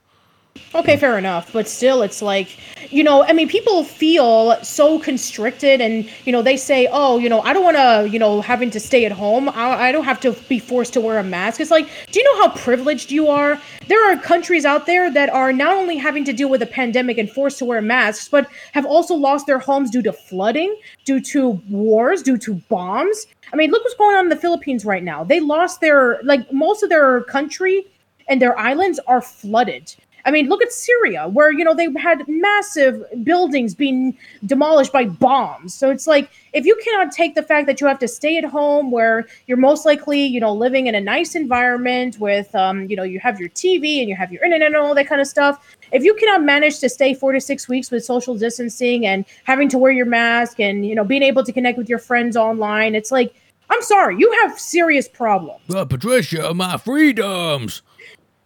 Okay, fair enough. But still, it's like, you know, I mean, people feel so constricted and, you know, they say, oh, you know, I don't want to, you know, having to stay at home. I, I don't have to be forced to wear a mask. It's like, do you know how privileged you are? There are countries out there that are not only having to deal with a pandemic and forced to wear masks, but have also lost their homes due to flooding, due to wars, due to bombs. I mean, look what's going on in the Philippines right now. They lost their, like, most of their country and their islands are flooded. I mean, look at Syria, where you know they had massive buildings being demolished by bombs. So it's like if you cannot take the fact that you have to stay at home, where you're most likely, you know, living in a nice environment with, um, you know, you have your TV and you have your internet and all that kind of stuff. If you cannot manage to stay four to six weeks with social distancing and having to wear your mask and you know being able to connect with your friends online, it's like I'm sorry, you have serious problems. But Patricia, my freedoms.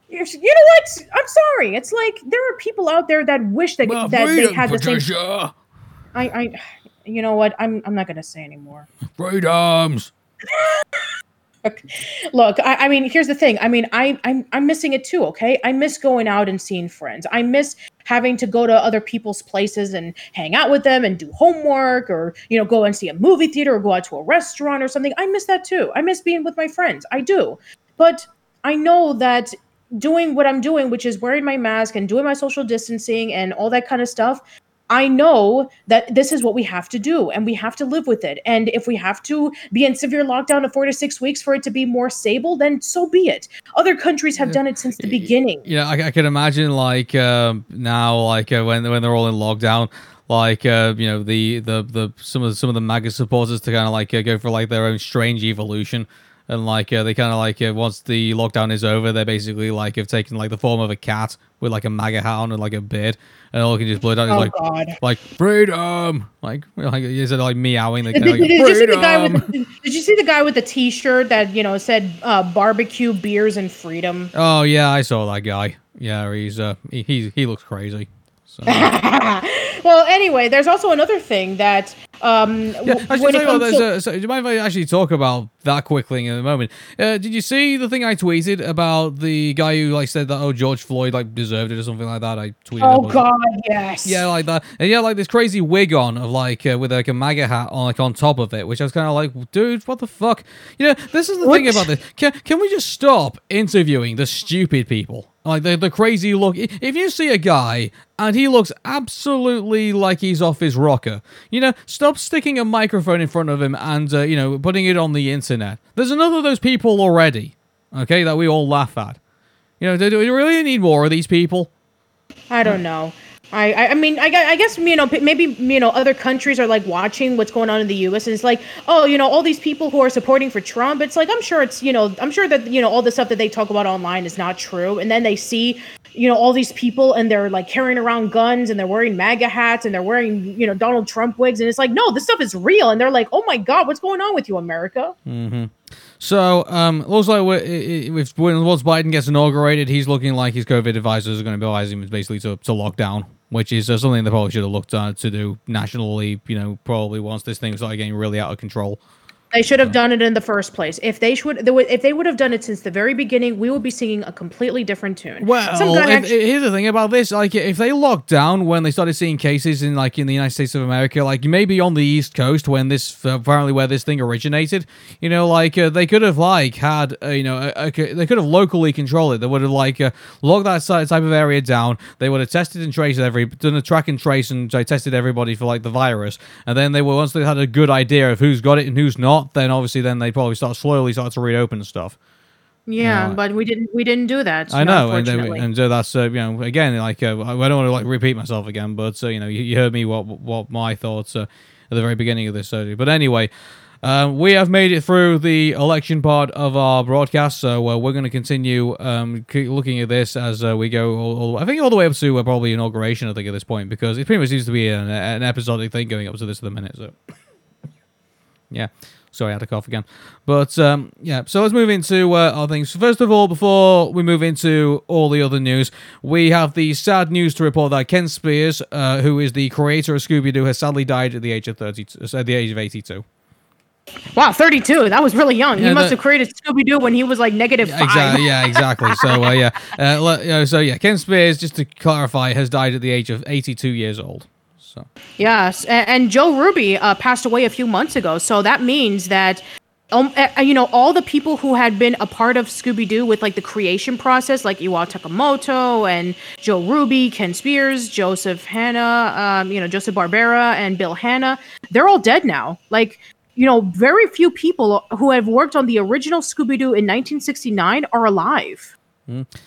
You know what? I'm sorry. It's like there are people out there that wish that that they had the same. I, I, you know what? I'm I'm not gonna say anymore. freedoms. Look, I, I mean, here's the thing. I mean, I I'm I'm missing it too. Okay, I miss going out and seeing friends. I miss having to go to other people's places and hang out with them and do homework or you know go and see a movie theater or go out to a restaurant or something. I miss that too. I miss being with my friends. I do, but I know that doing what I'm doing, which is wearing my mask and doing my social distancing and all that kind of stuff, I know that this is what we have to do and we have to live with it. And if we have to be in severe lockdown of four to six weeks for it to be more stable, then so be it. Other countries have done it since the beginning. Yeah, I, I can imagine like um, now, like uh, when when they're all in lockdown, like uh, you know the the the some of the, some of the MAGA supporters to kind of like uh, go for like their own strange evolution. And like uh, they kind of like uh, once the lockdown is over, they basically like have taken like the form of a cat with like a MAGA hat on and like a beard, and all can just blow down is Oh like God. like freedom, like like is it like meowing? They Did, did- like, did you see the guy with the, did you see the guy with the t-shirt that you know said uh, barbecue beers and freedom Oh yeah, I saw that guy. Yeah, he's uh he he, he looks crazy. So. well anyway there's also another thing that um Yeah, actually, when tell it comes to, there's so, do you mind if I actually talk about that quickly in a moment? Uh, did you see the thing I tweeted about the guy who like said that oh George Floyd like deserved it or something like that? I tweeted. oh was it? god yes Yeah, like that, and yeah, like this crazy wig on of like uh, with like a MAGA hat on like on top of it, which I was kind of like, dude, what the fuck? You know, this is the thing about this. Can can we just stop interviewing the stupid people? Like the the crazy look. If you see a guy and he looks absolutely like he's off his rocker, you know, stop sticking a microphone in front of him and uh, you know putting it on the internet. There's enough of those people already. Okay, that we all laugh at. You know, do do we really need more of these people? I don't know. I, I mean I, I guess you know maybe you know other countries are like watching what's going on in the U.S. and it's like oh you know all these people who are supporting for Trump it's like I'm sure it's you know I'm sure that you know all the stuff that they talk about online is not true and then they see you know all these people and they're like carrying around guns and they're wearing MAGA hats and they're wearing you know Donald Trump wigs and it's like no this stuff is real and they're like oh my god what's going on with you America So, um, looks like if when once Biden gets inaugurated, he's looking like his COVID advisors are going to advise him basically to, to lock down, which is uh, something they probably should have looked at to do nationally. You know, probably once this thing started getting really out of control. They should have done it in the first place if they should would- if they would have done it since the very beginning we would be singing a completely different tune Well, if, actually- here's the thing about this: like, if they locked down when they started seeing cases in like in the United States of America, like maybe on the East Coast when this apparently where this thing originated, you know, like uh, they could have like had uh, you know a, a- they could have locally controlled it. They would have like uh, locked that type of area down. They would have tested and traced every done a track and trace and uh, tested everybody for like the virus, and then they were once they had a good idea of who's got it and who's not, then obviously then they probably start slowly start to reopen stuff. Yeah, know, but we didn't we didn't do that. I know, and, then- and uh, that's uh, you know again like uh, I don't want to like repeat myself again, but uh, you know you, you heard me what what my thoughts uh, at the very beginning of this. Uh, but anyway, um, we have made it through the election part of our broadcast, so uh, we're going to continue um, looking at this as uh, we go. All, all, I think all the way up to uh, probably inauguration. I think at this point because it pretty much seems to be an, an episodic thing going up to this at the minute. So yeah. Sorry, I had a cough again. But um, yeah, so let's move into uh, other things. First of all, before we move into all the other news, we have the sad news to report that Ken Spears, uh, who is the creator of Scooby Doo, has sadly died at the age of thirty, uh, the age of eighty-two. wow, thirty two. That was really young. Yeah, he must that- have created Scooby Doo when he was like negative five. Exactly. Yeah, exactly. So uh, yeah, uh, know, so yeah, Ken Spears, just to clarify, has died at the age of eighty-two years old. So Yes, and, Joe Ruby uh, passed away a few months ago, so that means that. Um, you know, all the people who had been a part of Scooby Doo with like the creation process, like Iwao Takamoto and Joe Ruby, Ken Spears, Joseph Hanna, um, you know, Joseph Barbera and Bill Hanna, they're all dead now. Like, you know, very few people who have worked on the original Scooby Doo in 1969 are alive.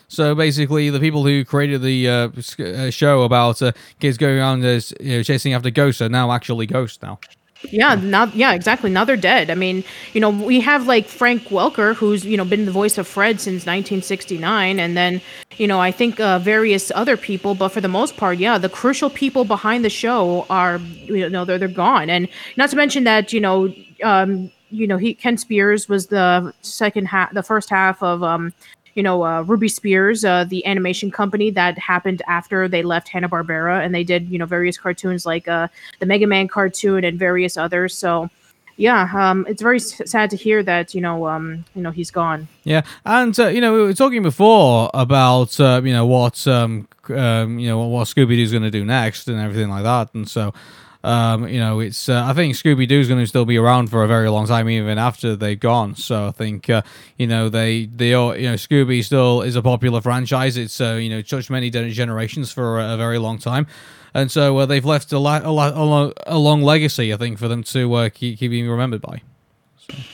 So basically, the people who created the uh, uh, show about uh, kids going around as you know, chasing after ghosts are now actually ghosts now. Yeah, now yeah, exactly. Now they're dead. I mean, you know, we have like Frank Welker, who's you know been the voice of Fred since 1969, and then you know I think uh, various other people, but for the most part, yeah, the crucial people behind the show are you know they're they're gone, and not to mention that you know um you know he Ken Spears was the second half, the first half of um you know, uh, Ruby Spears, uh, the animation company that happened after they left Hanna Barbera, and they did you know various cartoons like uh, the Mega Man cartoon and various others. So, yeah, um, it's very s- sad to hear that you know, um, you know, he's gone. Yeah, and uh, you know we were talking before about uh, you know what um, um, you know what Scooby Doo's going to do next and everything like that, and so um, you know it's uh, I think Scooby Doo's going to still be around for a very long time even after they've gone. So I think uh, you know they they all you know Scooby still is a popular franchise. It's uh, you know touched many generations for a, a very long time. And so uh, they've left a, la- a, la- a long legacy, I think, for them to uh, keep, keep being remembered by.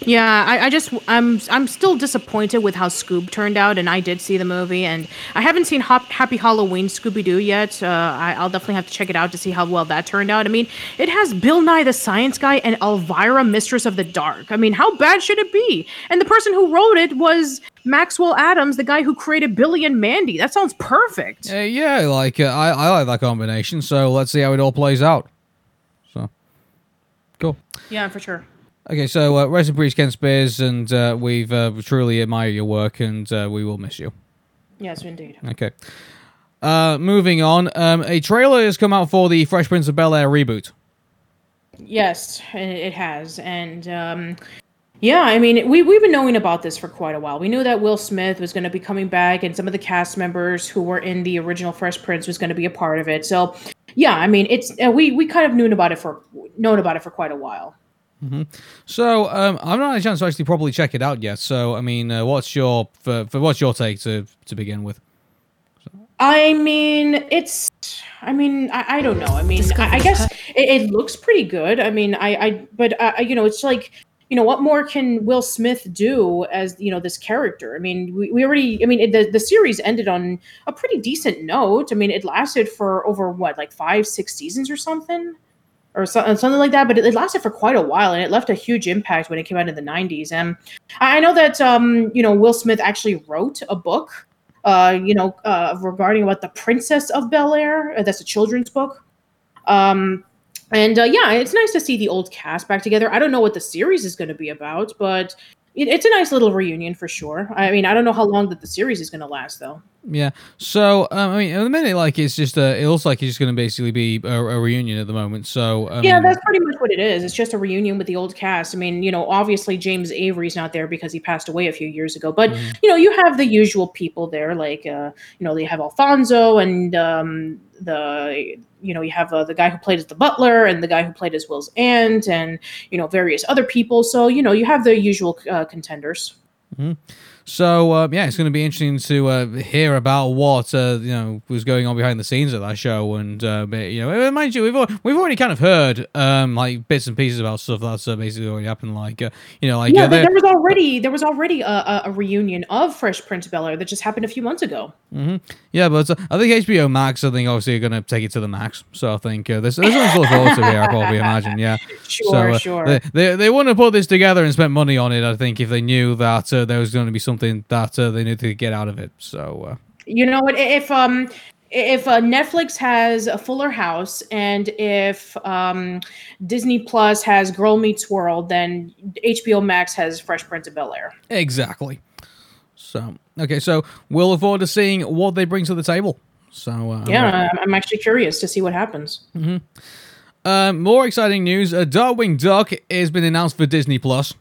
Yeah, I, I just I'm I'm still disappointed with how Scoob turned out, and I did see the movie, and I haven't seen Hop, Happy Halloween Scooby Doo yet. Uh, I, I'll definitely have to check it out to see how well that turned out. I mean, it has Bill Nye the Science Guy and Elvira, Mistress of the Dark. I mean, how bad should it be? And the person who wrote it was Maxwell Atoms, the guy who created Billy and Mandy. That sounds perfect. Uh, yeah, like uh, I, I like that combination. So let's see how it all plays out. So cool. Yeah, for sure. Okay, so uh, rest in peace, Ken Spears, and uh, we've uh, truly admire your work, and uh, we will miss you. Yes, indeed. Okay. Uh, moving on, um, a trailer has come out for the Fresh Prince of Bel Air reboot. Yes, it has, and um, yeah, I mean, we we've been knowing about this for quite a while. We knew that Will Smith was going to be coming back, and some of the cast members who were in the original Fresh Prince was going to be a part of it. So, yeah, I mean, it's uh, we we kind of knew about it for known about it for quite a while. So um, I've not had a chance to actually properly check it out yet. So I mean, uh, what's your for, for what's your take to to begin with? I mean, it's. I mean, I, I don't know. I mean, I, I guess it, it looks pretty good. I mean, I, I but uh, you know, it's like, you know, what more can Will Smith do as you know this character? I mean, we, we already. I mean, it, the the series ended on a pretty decent note. I mean, it lasted for over what, like five, six seasons or something, or something like that. But it, lasted for quite a while, and it left a huge impact when it came out in the '90s. And I know that um, you know Will Smith actually wrote a book uh, you know, uh, regarding about the Princess of Bel Air. Uh, that's a children's book. Um, and uh, yeah, it's nice to see the old cast back together. I don't know what the series is going to be about, but it, it's a nice little reunion for sure. I mean, I don't know how long that the series is going to last, though. Yeah. So um, I mean, at the minute, like it's just a, it looks like it's just going to basically be a, a, reunion at the moment. So um, yeah, that's pretty much what it is. It's just a reunion with the old cast. I mean, you know, obviously James Avery's not there because he passed away a few years ago, but mm-hmm. you know, you have the usual people there, like uh, you know, they have Alfonso and um, the you know you have uh, the guy who played as the butler and the guy who played as Will's aunt and you know various other people. So you know you have the usual uh, contenders. Mm-hmm. So uh, yeah, it's going to be interesting to uh, hear about what uh, you know was going on behind the scenes of that show, and uh, you know, mind you, we've we've already kind of heard um, like bits and pieces about stuff that's uh, basically already happened. Like uh, you know, like yeah, there was already there was already a, a, reunion of Fresh Prince of Bel Air that just happened a few months ago. Mm-hmm. Yeah, but I think HBO Max, I think obviously are going to take it to the max. So I think uh, there's there's something to look forward to here. I probably imagine. Yeah, sure, so, sure. They, they, they wouldn't have put this together and spent money on it. I think if they knew that there was going to be something that they need to get out of it. So uh, you know what? If um if uh, Netflix has a Fuller House and if um, Disney Plus has Girl Meets World, then HBO Max has Fresh Prince of Bel Air. Exactly. So okay, so we'll look forward to seeing what they bring to the table. So uh, yeah, I'm, actually curious to see what happens. Mm-hmm. Uh, more exciting news: A Darkwing Duck has been announced for Disney Plus.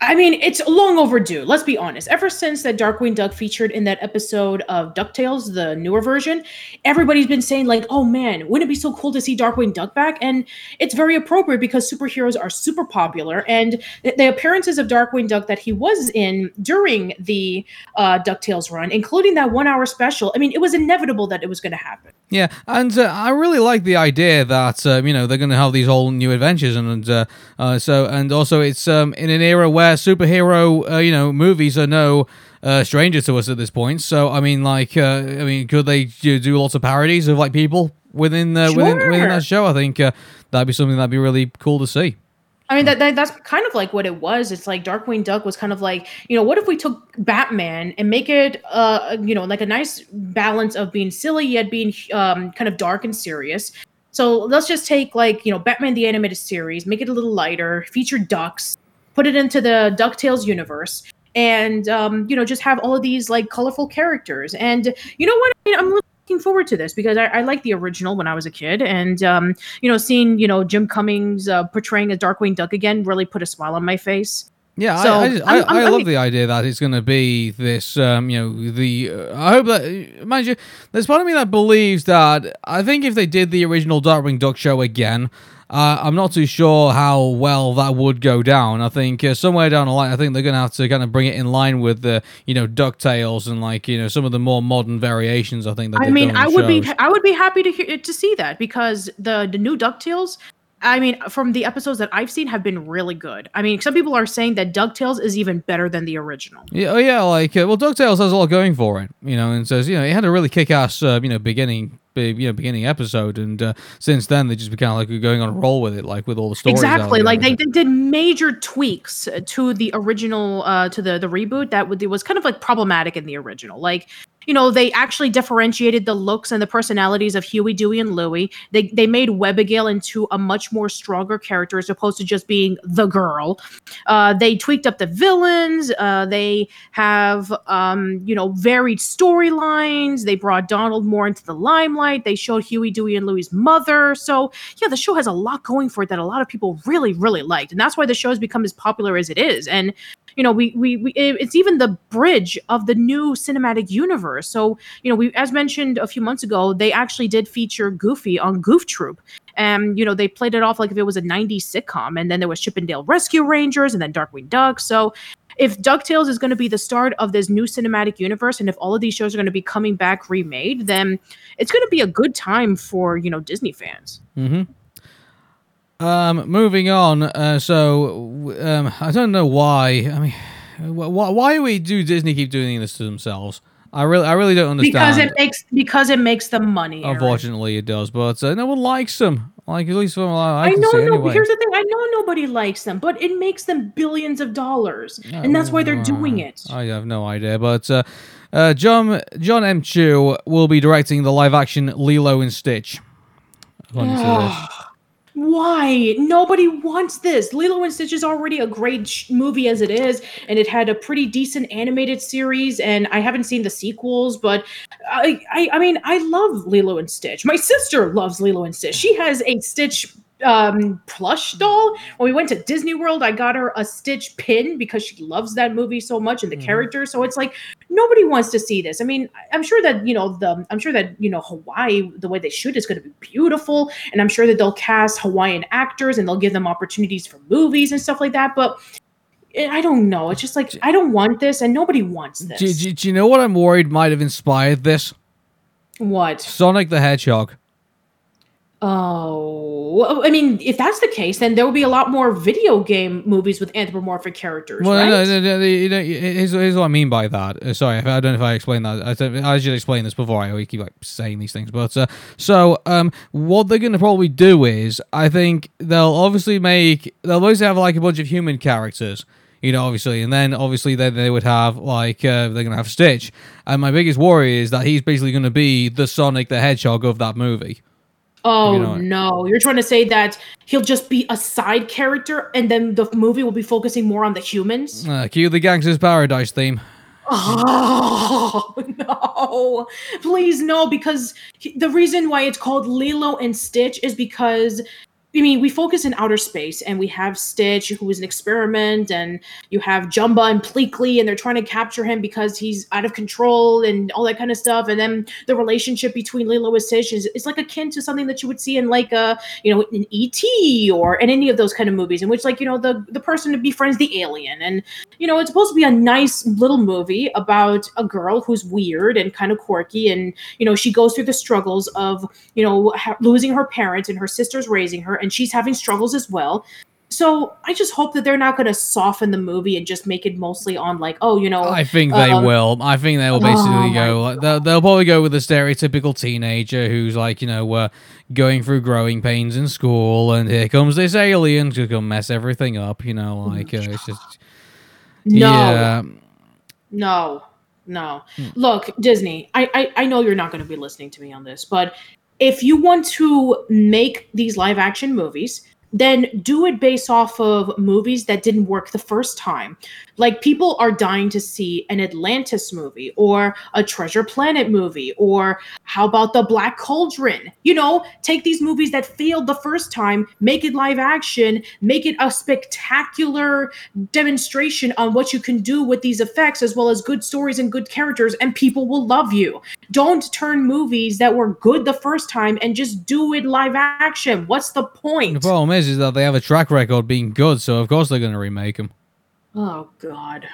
I mean, it's long overdue. Let's be honest. Ever since that Darkwing Duck featured in that episode of DuckTales, the newer version, everybody's been saying, like, oh man, wouldn't it be so cool to see Darkwing Duck back? And it's very appropriate because superheroes are super popular. And the, the appearances of Darkwing Duck that he was in during the uh, DuckTales run, including that one hour special, I mean, it was inevitable that it was going to happen. Yeah. And uh, I really like the idea that, uh, you know, they're going to have these whole new adventures. And uh, uh, so, and also it's um, in an era where superhero, uh, you know, movies are no uh, stranger to us at this point. So, I mean, like, uh, I mean, could they do lots of parodies of like people within uh, sure. within within that show? I think uh, that'd be something that'd be really cool to see. I mean, that, that, that's kind of like what it was. It's like Darkwing Duck was kind of like, you know, what if we took Batman and make it, uh, you know, like a nice balance of being silly yet being um, kind of dark and serious. So let's just take like, you know, Batman the animated series, make it a little lighter, feature ducks, put it into the DuckTales universe and um, you know just have all of these like colorful characters. And you know what? I mean, i'm looking forward to this because I, I like the original when i was a kid. And um, you know seeing you know jim cummings uh, portraying a darkwing duck again really put a smile on my face. Yeah, so I, I, I, I, love the idea that it's going to be this. Um, you know, the uh, I hope that mind you, there's part of me that believes that I think if they did the original Darkwing Duck show again, uh, I'm not too sure how well that would go down. I think uh, somewhere down the line, I think they're going to have to kind of bring it in line with the, you know, Ducktales and like you know some of the more modern variations. I think. That I mean, I would shows. be I would be happy to hear, to see that because the the new Ducktales. I mean, from the episodes that I've seen, have been really good. I mean, some people are saying that Ducktales is even better than the original. Yeah, oh yeah, like uh, well, Ducktales has a lot going for it, you know, and says you know it had a really kick-ass, uh, you know, beginning you know beginning episode and uh, since then they just become like going on a roll with it like with all the stories exactly like they, they did major tweaks to the original uh to the the reboot that was kind of like problematic in the original like you know, they actually differentiated the looks and the personalities of Huey, Dewey, and Louie. They they made Webbigail into a much more stronger character as opposed to just being the girl. Uh, they tweaked up the villains. Uh, they have um, you know varied storylines. They brought Donald more into the limelight. They showed Huey, Dewey, and Louie's mother. So yeah, the show has a lot going for it that a lot of people really really liked, and that's why the show has become as popular as it is. And you know we, we we it's even the bridge of the new cinematic universe so you know we as mentioned a few months ago they actually did feature goofy on goof troop and you know they played it off like if it was a 90s sitcom and then there was Chip 'n Dale rescue rangers and then darkwing duck so if DuckTales is going to be the start of this new cinematic universe, and if all of these shows are going to be coming back remade, then it's going to be a good time for you know Disney fans. Um, moving on. Uh, so um, I don't know why. I mean, wh- why why do we do Disney keep doing this to themselves? I really I really don't understand. Because it makes because it makes them money. Arun. Unfortunately, it does, but uh, no one likes them. Like at least from I, I know, no. anyway. Here's the thing: I know nobody likes them, but it makes them billions of dollars, and that's why they're doing it. I have no idea, but uh, uh, John John M. Chu will be directing the live action Lilo and Stitch. Why? Nobody wants this. Lilo and Stitch is already a great sh- movie as it is, and it had a pretty decent animated series. And I haven't seen the sequels, but I, I, I mean, I love Lilo and Stitch. My sister loves Lilo and Stitch. She has a Stitch um plush doll. When we went to disney world i got her a stitch pin because she loves that movie so much and the character. So it's like nobody wants to see this. I mean i'm sure that you know the i'm sure that you know hawaii the way they shoot is going to be beautiful. And i'm sure that they'll cast hawaiian actors and they'll give them opportunities for movies and stuff like that. But eh, i don't know. It's just like i don't want this and nobody wants this. Do, do, do you know what I'm worried might have inspired this? what? Sonic the Hedgehog. Oh well, i mean if that's the case then there will be a lot more video game movies with anthropomorphic characters Well, right? no, no, no, no, you know, here's, here's what I mean by that. Uh, sorry, I don't know if I explained that. I, I should explain this before. I always keep like saying these things, but uh, so um, what they're going to probably do is, I think they'll obviously make they'll obviously have like a bunch of human characters, you know, obviously, and then obviously then they would have like uh, they're going to have Stitch, and my biggest worry is that he's basically going to be the Sonic the Hedgehog of that movie. Oh no, you're trying to say that he'll just be a side character and then the movie will be focusing more on the humans? Uh, cue the Gangster's Paradise theme. Oh no. Please no because he- the reason why it's called Lilo and Stitch is because I mean, we focus in outer space and we have Stitch, who is an experiment, and you have Jumba and Pleakley, and they're trying to capture him because he's out of control and all that kind of stuff. And then the relationship between Lilo and Stitch is it's like akin to something that you would see in like a you know an ET or in any of those kind of movies in which like you know the the person befriends the alien, and you know it's supposed to be a nice little movie about a girl who's weird and kind of quirky, and you know she goes through the struggles of you know ha- losing her parents and her sister's raising her and she's having struggles as well so i just hope that they're not going to soften the movie and just make it mostly on like oh you know I think they um, will. I think they will oh basically my go. Like, they'll, they'll probably go with the stereotypical teenager who's like, you know, uh, going through growing pains in school, and here comes this alien to come mess everything up. You know, like uh, it's just no yeah. no no Hmm. look disney I, I i know you're not going to be listening to me on this but if you want to make these live action movies then do it based off of movies that didn't work the first time. Like people are dying to see an Atlantis movie or a Treasure Planet movie or how about the Black Cauldron? You know, take these movies that failed the first time, make it live action, make it a spectacular demonstration on what you can do with these effects as well as good stories and good characters and people will love you. Don't turn movies that were good the first time and just do it live action. What's the point? Is that they have a track record being good, so of course they're going to remake them. Oh God.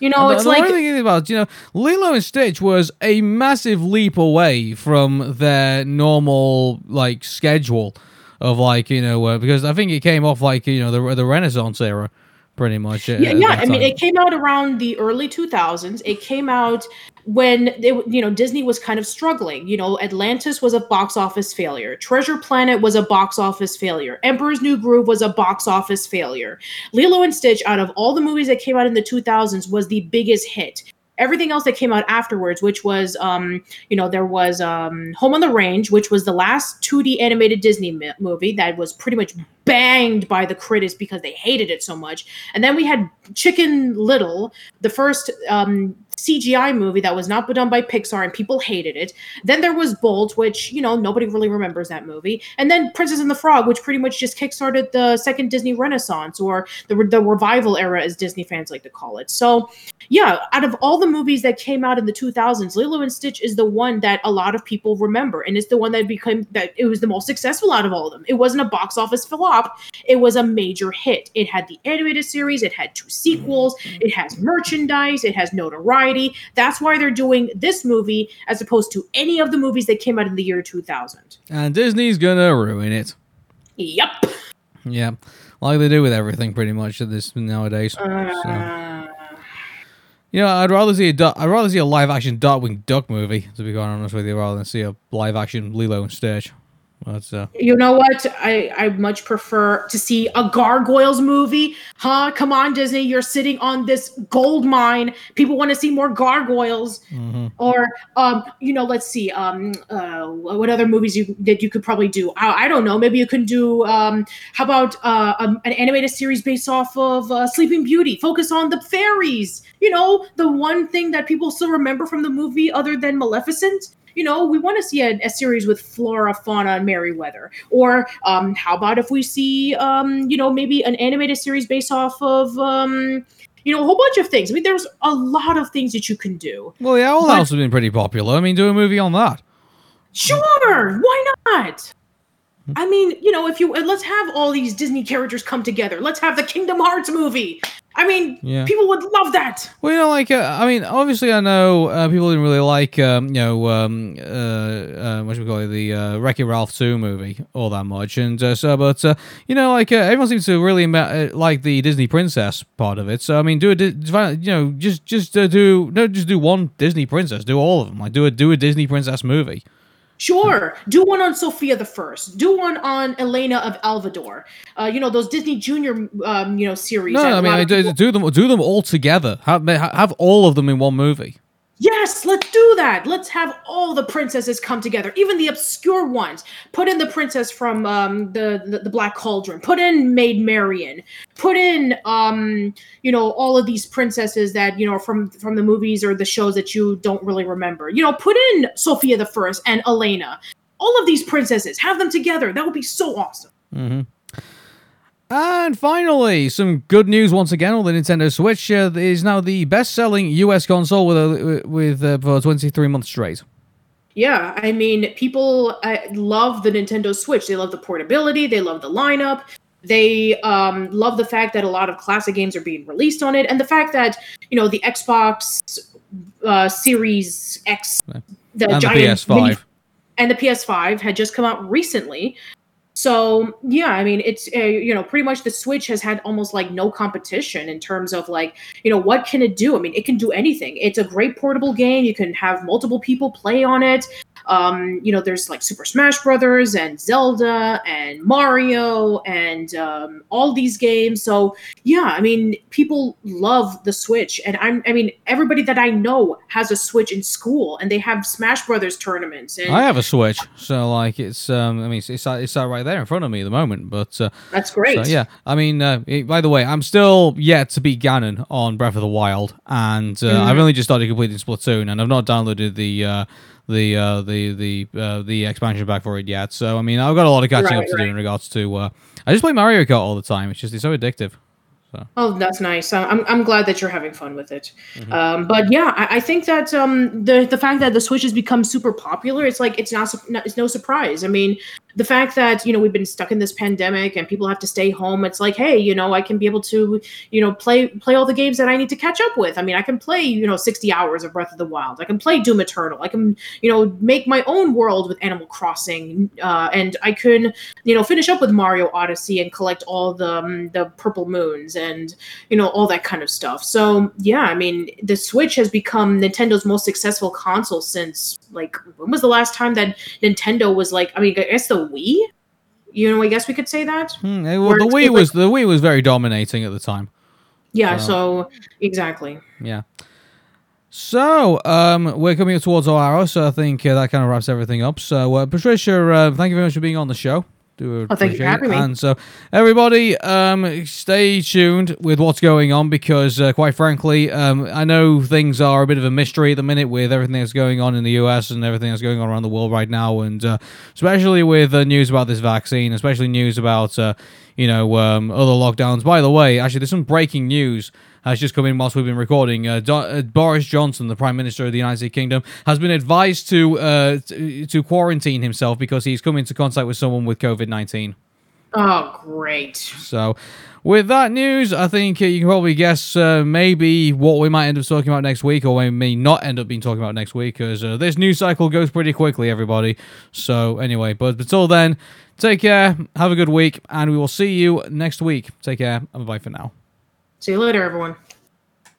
You know, And it's the, like the only thing about you know Lilo and Stitch was a massive leap away from their normal like schedule of like you know uh, because I think it came off like you know the the Renaissance era pretty much. yeah, uh, yeah. I mean, it came out around the early 2000s. It came out when they, you know, Disney was kind of struggling. You know, Atlantis was a box office failure. Treasure Planet was a box office failure. Emperor's New Groove was a box office failure. Lilo and Stitch, out of all the movies that came out in the 2000s, was the biggest hit. Everything else that came out afterwards, which was, um, you know, there was um, Home on the Range, which was the last 2D animated Disney movie that was pretty much banged by the critics because they hated it so much. And then we had Chicken Little, the first um, CGI movie that was not done by Pixar and people hated it. Then there was Bolt, which, you know, nobody really remembers that movie. And then Princess and the Frog, which pretty much just kickstarted the second Disney Renaissance or the, the revival era, as Disney fans like to call it. So, yeah, out of all the movies that came out in the 2000s, Lilo and Stitch is the one that a lot of people remember. And it's the one that became that it was the most successful out of all of them. It wasn't a box office flop, it was a major hit. It had the animated series, it had two sequels, it has merchandise, it has notoriety. That's why they're doing this movie as opposed to any of the movies that came out in the year 2000. And Disney's gonna ruin it. Yep. Yeah, like they do with everything pretty much at this nowadays. so. Uh, You know, I'd rather see a du- I'd rather see a live action Darkwing Duck movie, to be quite honest with you, rather than see a live action Lilo and Stitch. But uh, you know what? I, I much prefer to see a Gargoyles movie. Huh? Come on, Disney. You're sitting on this gold mine. People want to see more gargoyles. Or um, you know, let's see. Um uh what other movies you that you could probably do? I, I don't know. Maybe you can do um how about uh um, an animated series based off of uh, Sleeping Beauty? Focus on the fairies. You know, the one thing that people still remember from the movie other than Maleficent you know, we want to see a, a, series with Flora, Fauna, and Merryweather. Or um, how about if we see, um, you know, maybe an animated series based off of, um, you know, a whole bunch of things. I mean, there's a lot of things that you can do. well, yeah, Owl But- House has been pretty popular. I mean, do a movie on that. Sure, why not? I mean, you know, if you let's have all these Disney characters come together. Let's have the Kingdom Hearts movie. I mean, Yeah. people would love that. Well, you know, like uh, I mean, obviously, I know uh, people didn't really like, um, you know, um, uh, uh, what should we call it, the uh, Wreck-It Ralph two movie all that much, and uh, so, but uh, you know, like uh, everyone seems to really ma- uh, like the Disney princess part of it. So I mean, do a, Di- you know, just just uh, do no, just do one Disney princess, do all of them, like do a do a Disney princess movie. Sure, do one on Sofia the First. Do one on Elena of Avalor. Uh, you know those Disney Junior, um, you know, series. No, I mean, I do, do them do them all together. Have have all of them in one movie. Yes, let's do that. Let's have all the princesses come together, even the obscure ones. Put in the princess from um, the, the the Black Cauldron. Put in Maid Marian. Put in um, you know all of these princesses that you know from from the movies or the shows that you don't really remember. You know, put in Sofia the First and Elena. All of these princesses, have them together. That would be so awesome. And finally, some good news once again on the Nintendo Switch uh, is now the best-selling US console with a, with uh, for 23 months straight. Yeah, I mean, people uh, love the Nintendo Switch. They love the portability. They love the lineup. They um, love the fact that a lot of classic games are being released on it, and the fact that you know the Xbox uh, Series X, the and the PS5. mini- and the PS5 had just come out recently. So yeah, I mean, it's uh, you know pretty much the Switch has had almost like no competition in terms of like you know what can it do? I mean, it can do anything. It's a great portable game. You can have multiple people play on it. Um, you know, there's like Super Smash Brothers and Zelda and Mario and um, all these games. So yeah, I mean, people love the Switch, and I'm I mean, everybody that I know has a Switch in school, and they have Smash Brothers tournaments, and I have a Switch, so like it's um, I mean, it's it's, it's right there in front of me at the moment. But uh, that's great. so, yeah, I mean, uh, eh, by the way, I'm still yet to beat Ganon on Breath of the Wild, and uh, Mm. I've only just started completing Splatoon, and I've not downloaded the. The uh, the the uh, the expansion pack for it yet, so I mean I've got a lot of catching Right, up to do in regards to. Uh, I just play Mario Kart all the time. It's just it's so addictive. Oh, that's nice. I'm I'm glad that you're having fun with it. Mm-hmm. Um, but yeah, I, I think that um, the the fact that the Switch has become super popular, it's like it's not, not it's no surprise. I mean, the fact that you know we've been stuck in this pandemic and people have to stay home, it's like, hey, you know, I can be able to you know play play all the games that I need to catch up with. I mean, I can play you know 60 hours of Breath of the Wild. I can play Doom Eternal. I can you know make my own world with Animal Crossing, uh, and I can you know finish up with Mario Odyssey and collect all the um, the purple moons and you know all that kind of stuff. So yeah, I mean the Switch has become Nintendo's most successful console since like when was the last time that Nintendo was like I mean I guess the Wii. You know, I guess we could say that. Hmm, eh, well, the Wii like- was the Wii was very dominating at the time. Yeah, Wow. so exactly. Yeah. So, um, we're coming up towards our hour, so I think uh, that kind of wraps everything up. So, uh, Patricia, uh, thank you very much for being on the show. Do Oh, thank you for appreciate it. having me. And so, everybody, um, stay tuned with what's going on because, uh, quite frankly, um, I know things are a bit of a mystery at the minute with everything that's going on in the US and everything that's going on around the world right now, and uh, especially with uh, news about this vaccine, especially news about, uh, you know, um, other lockdowns. By the way, actually, there's some breaking news has just come in whilst we've been recording. Uh, Do- uh, Boris Johnson, the Prime Minister of the United Kingdom, has been advised to uh, t- to quarantine himself because he's come into contact with someone with COVID nineteen. Oh, great. So, with that news, I think uh, you can probably guess uh, maybe what we might end up talking about next week, or we may not end up being talking about next week, because uh, this news cycle goes pretty quickly, everybody. So, anyway, but until then, take care, have a good week, and we will see you next week. Take care, and bye for now. See you later, everyone.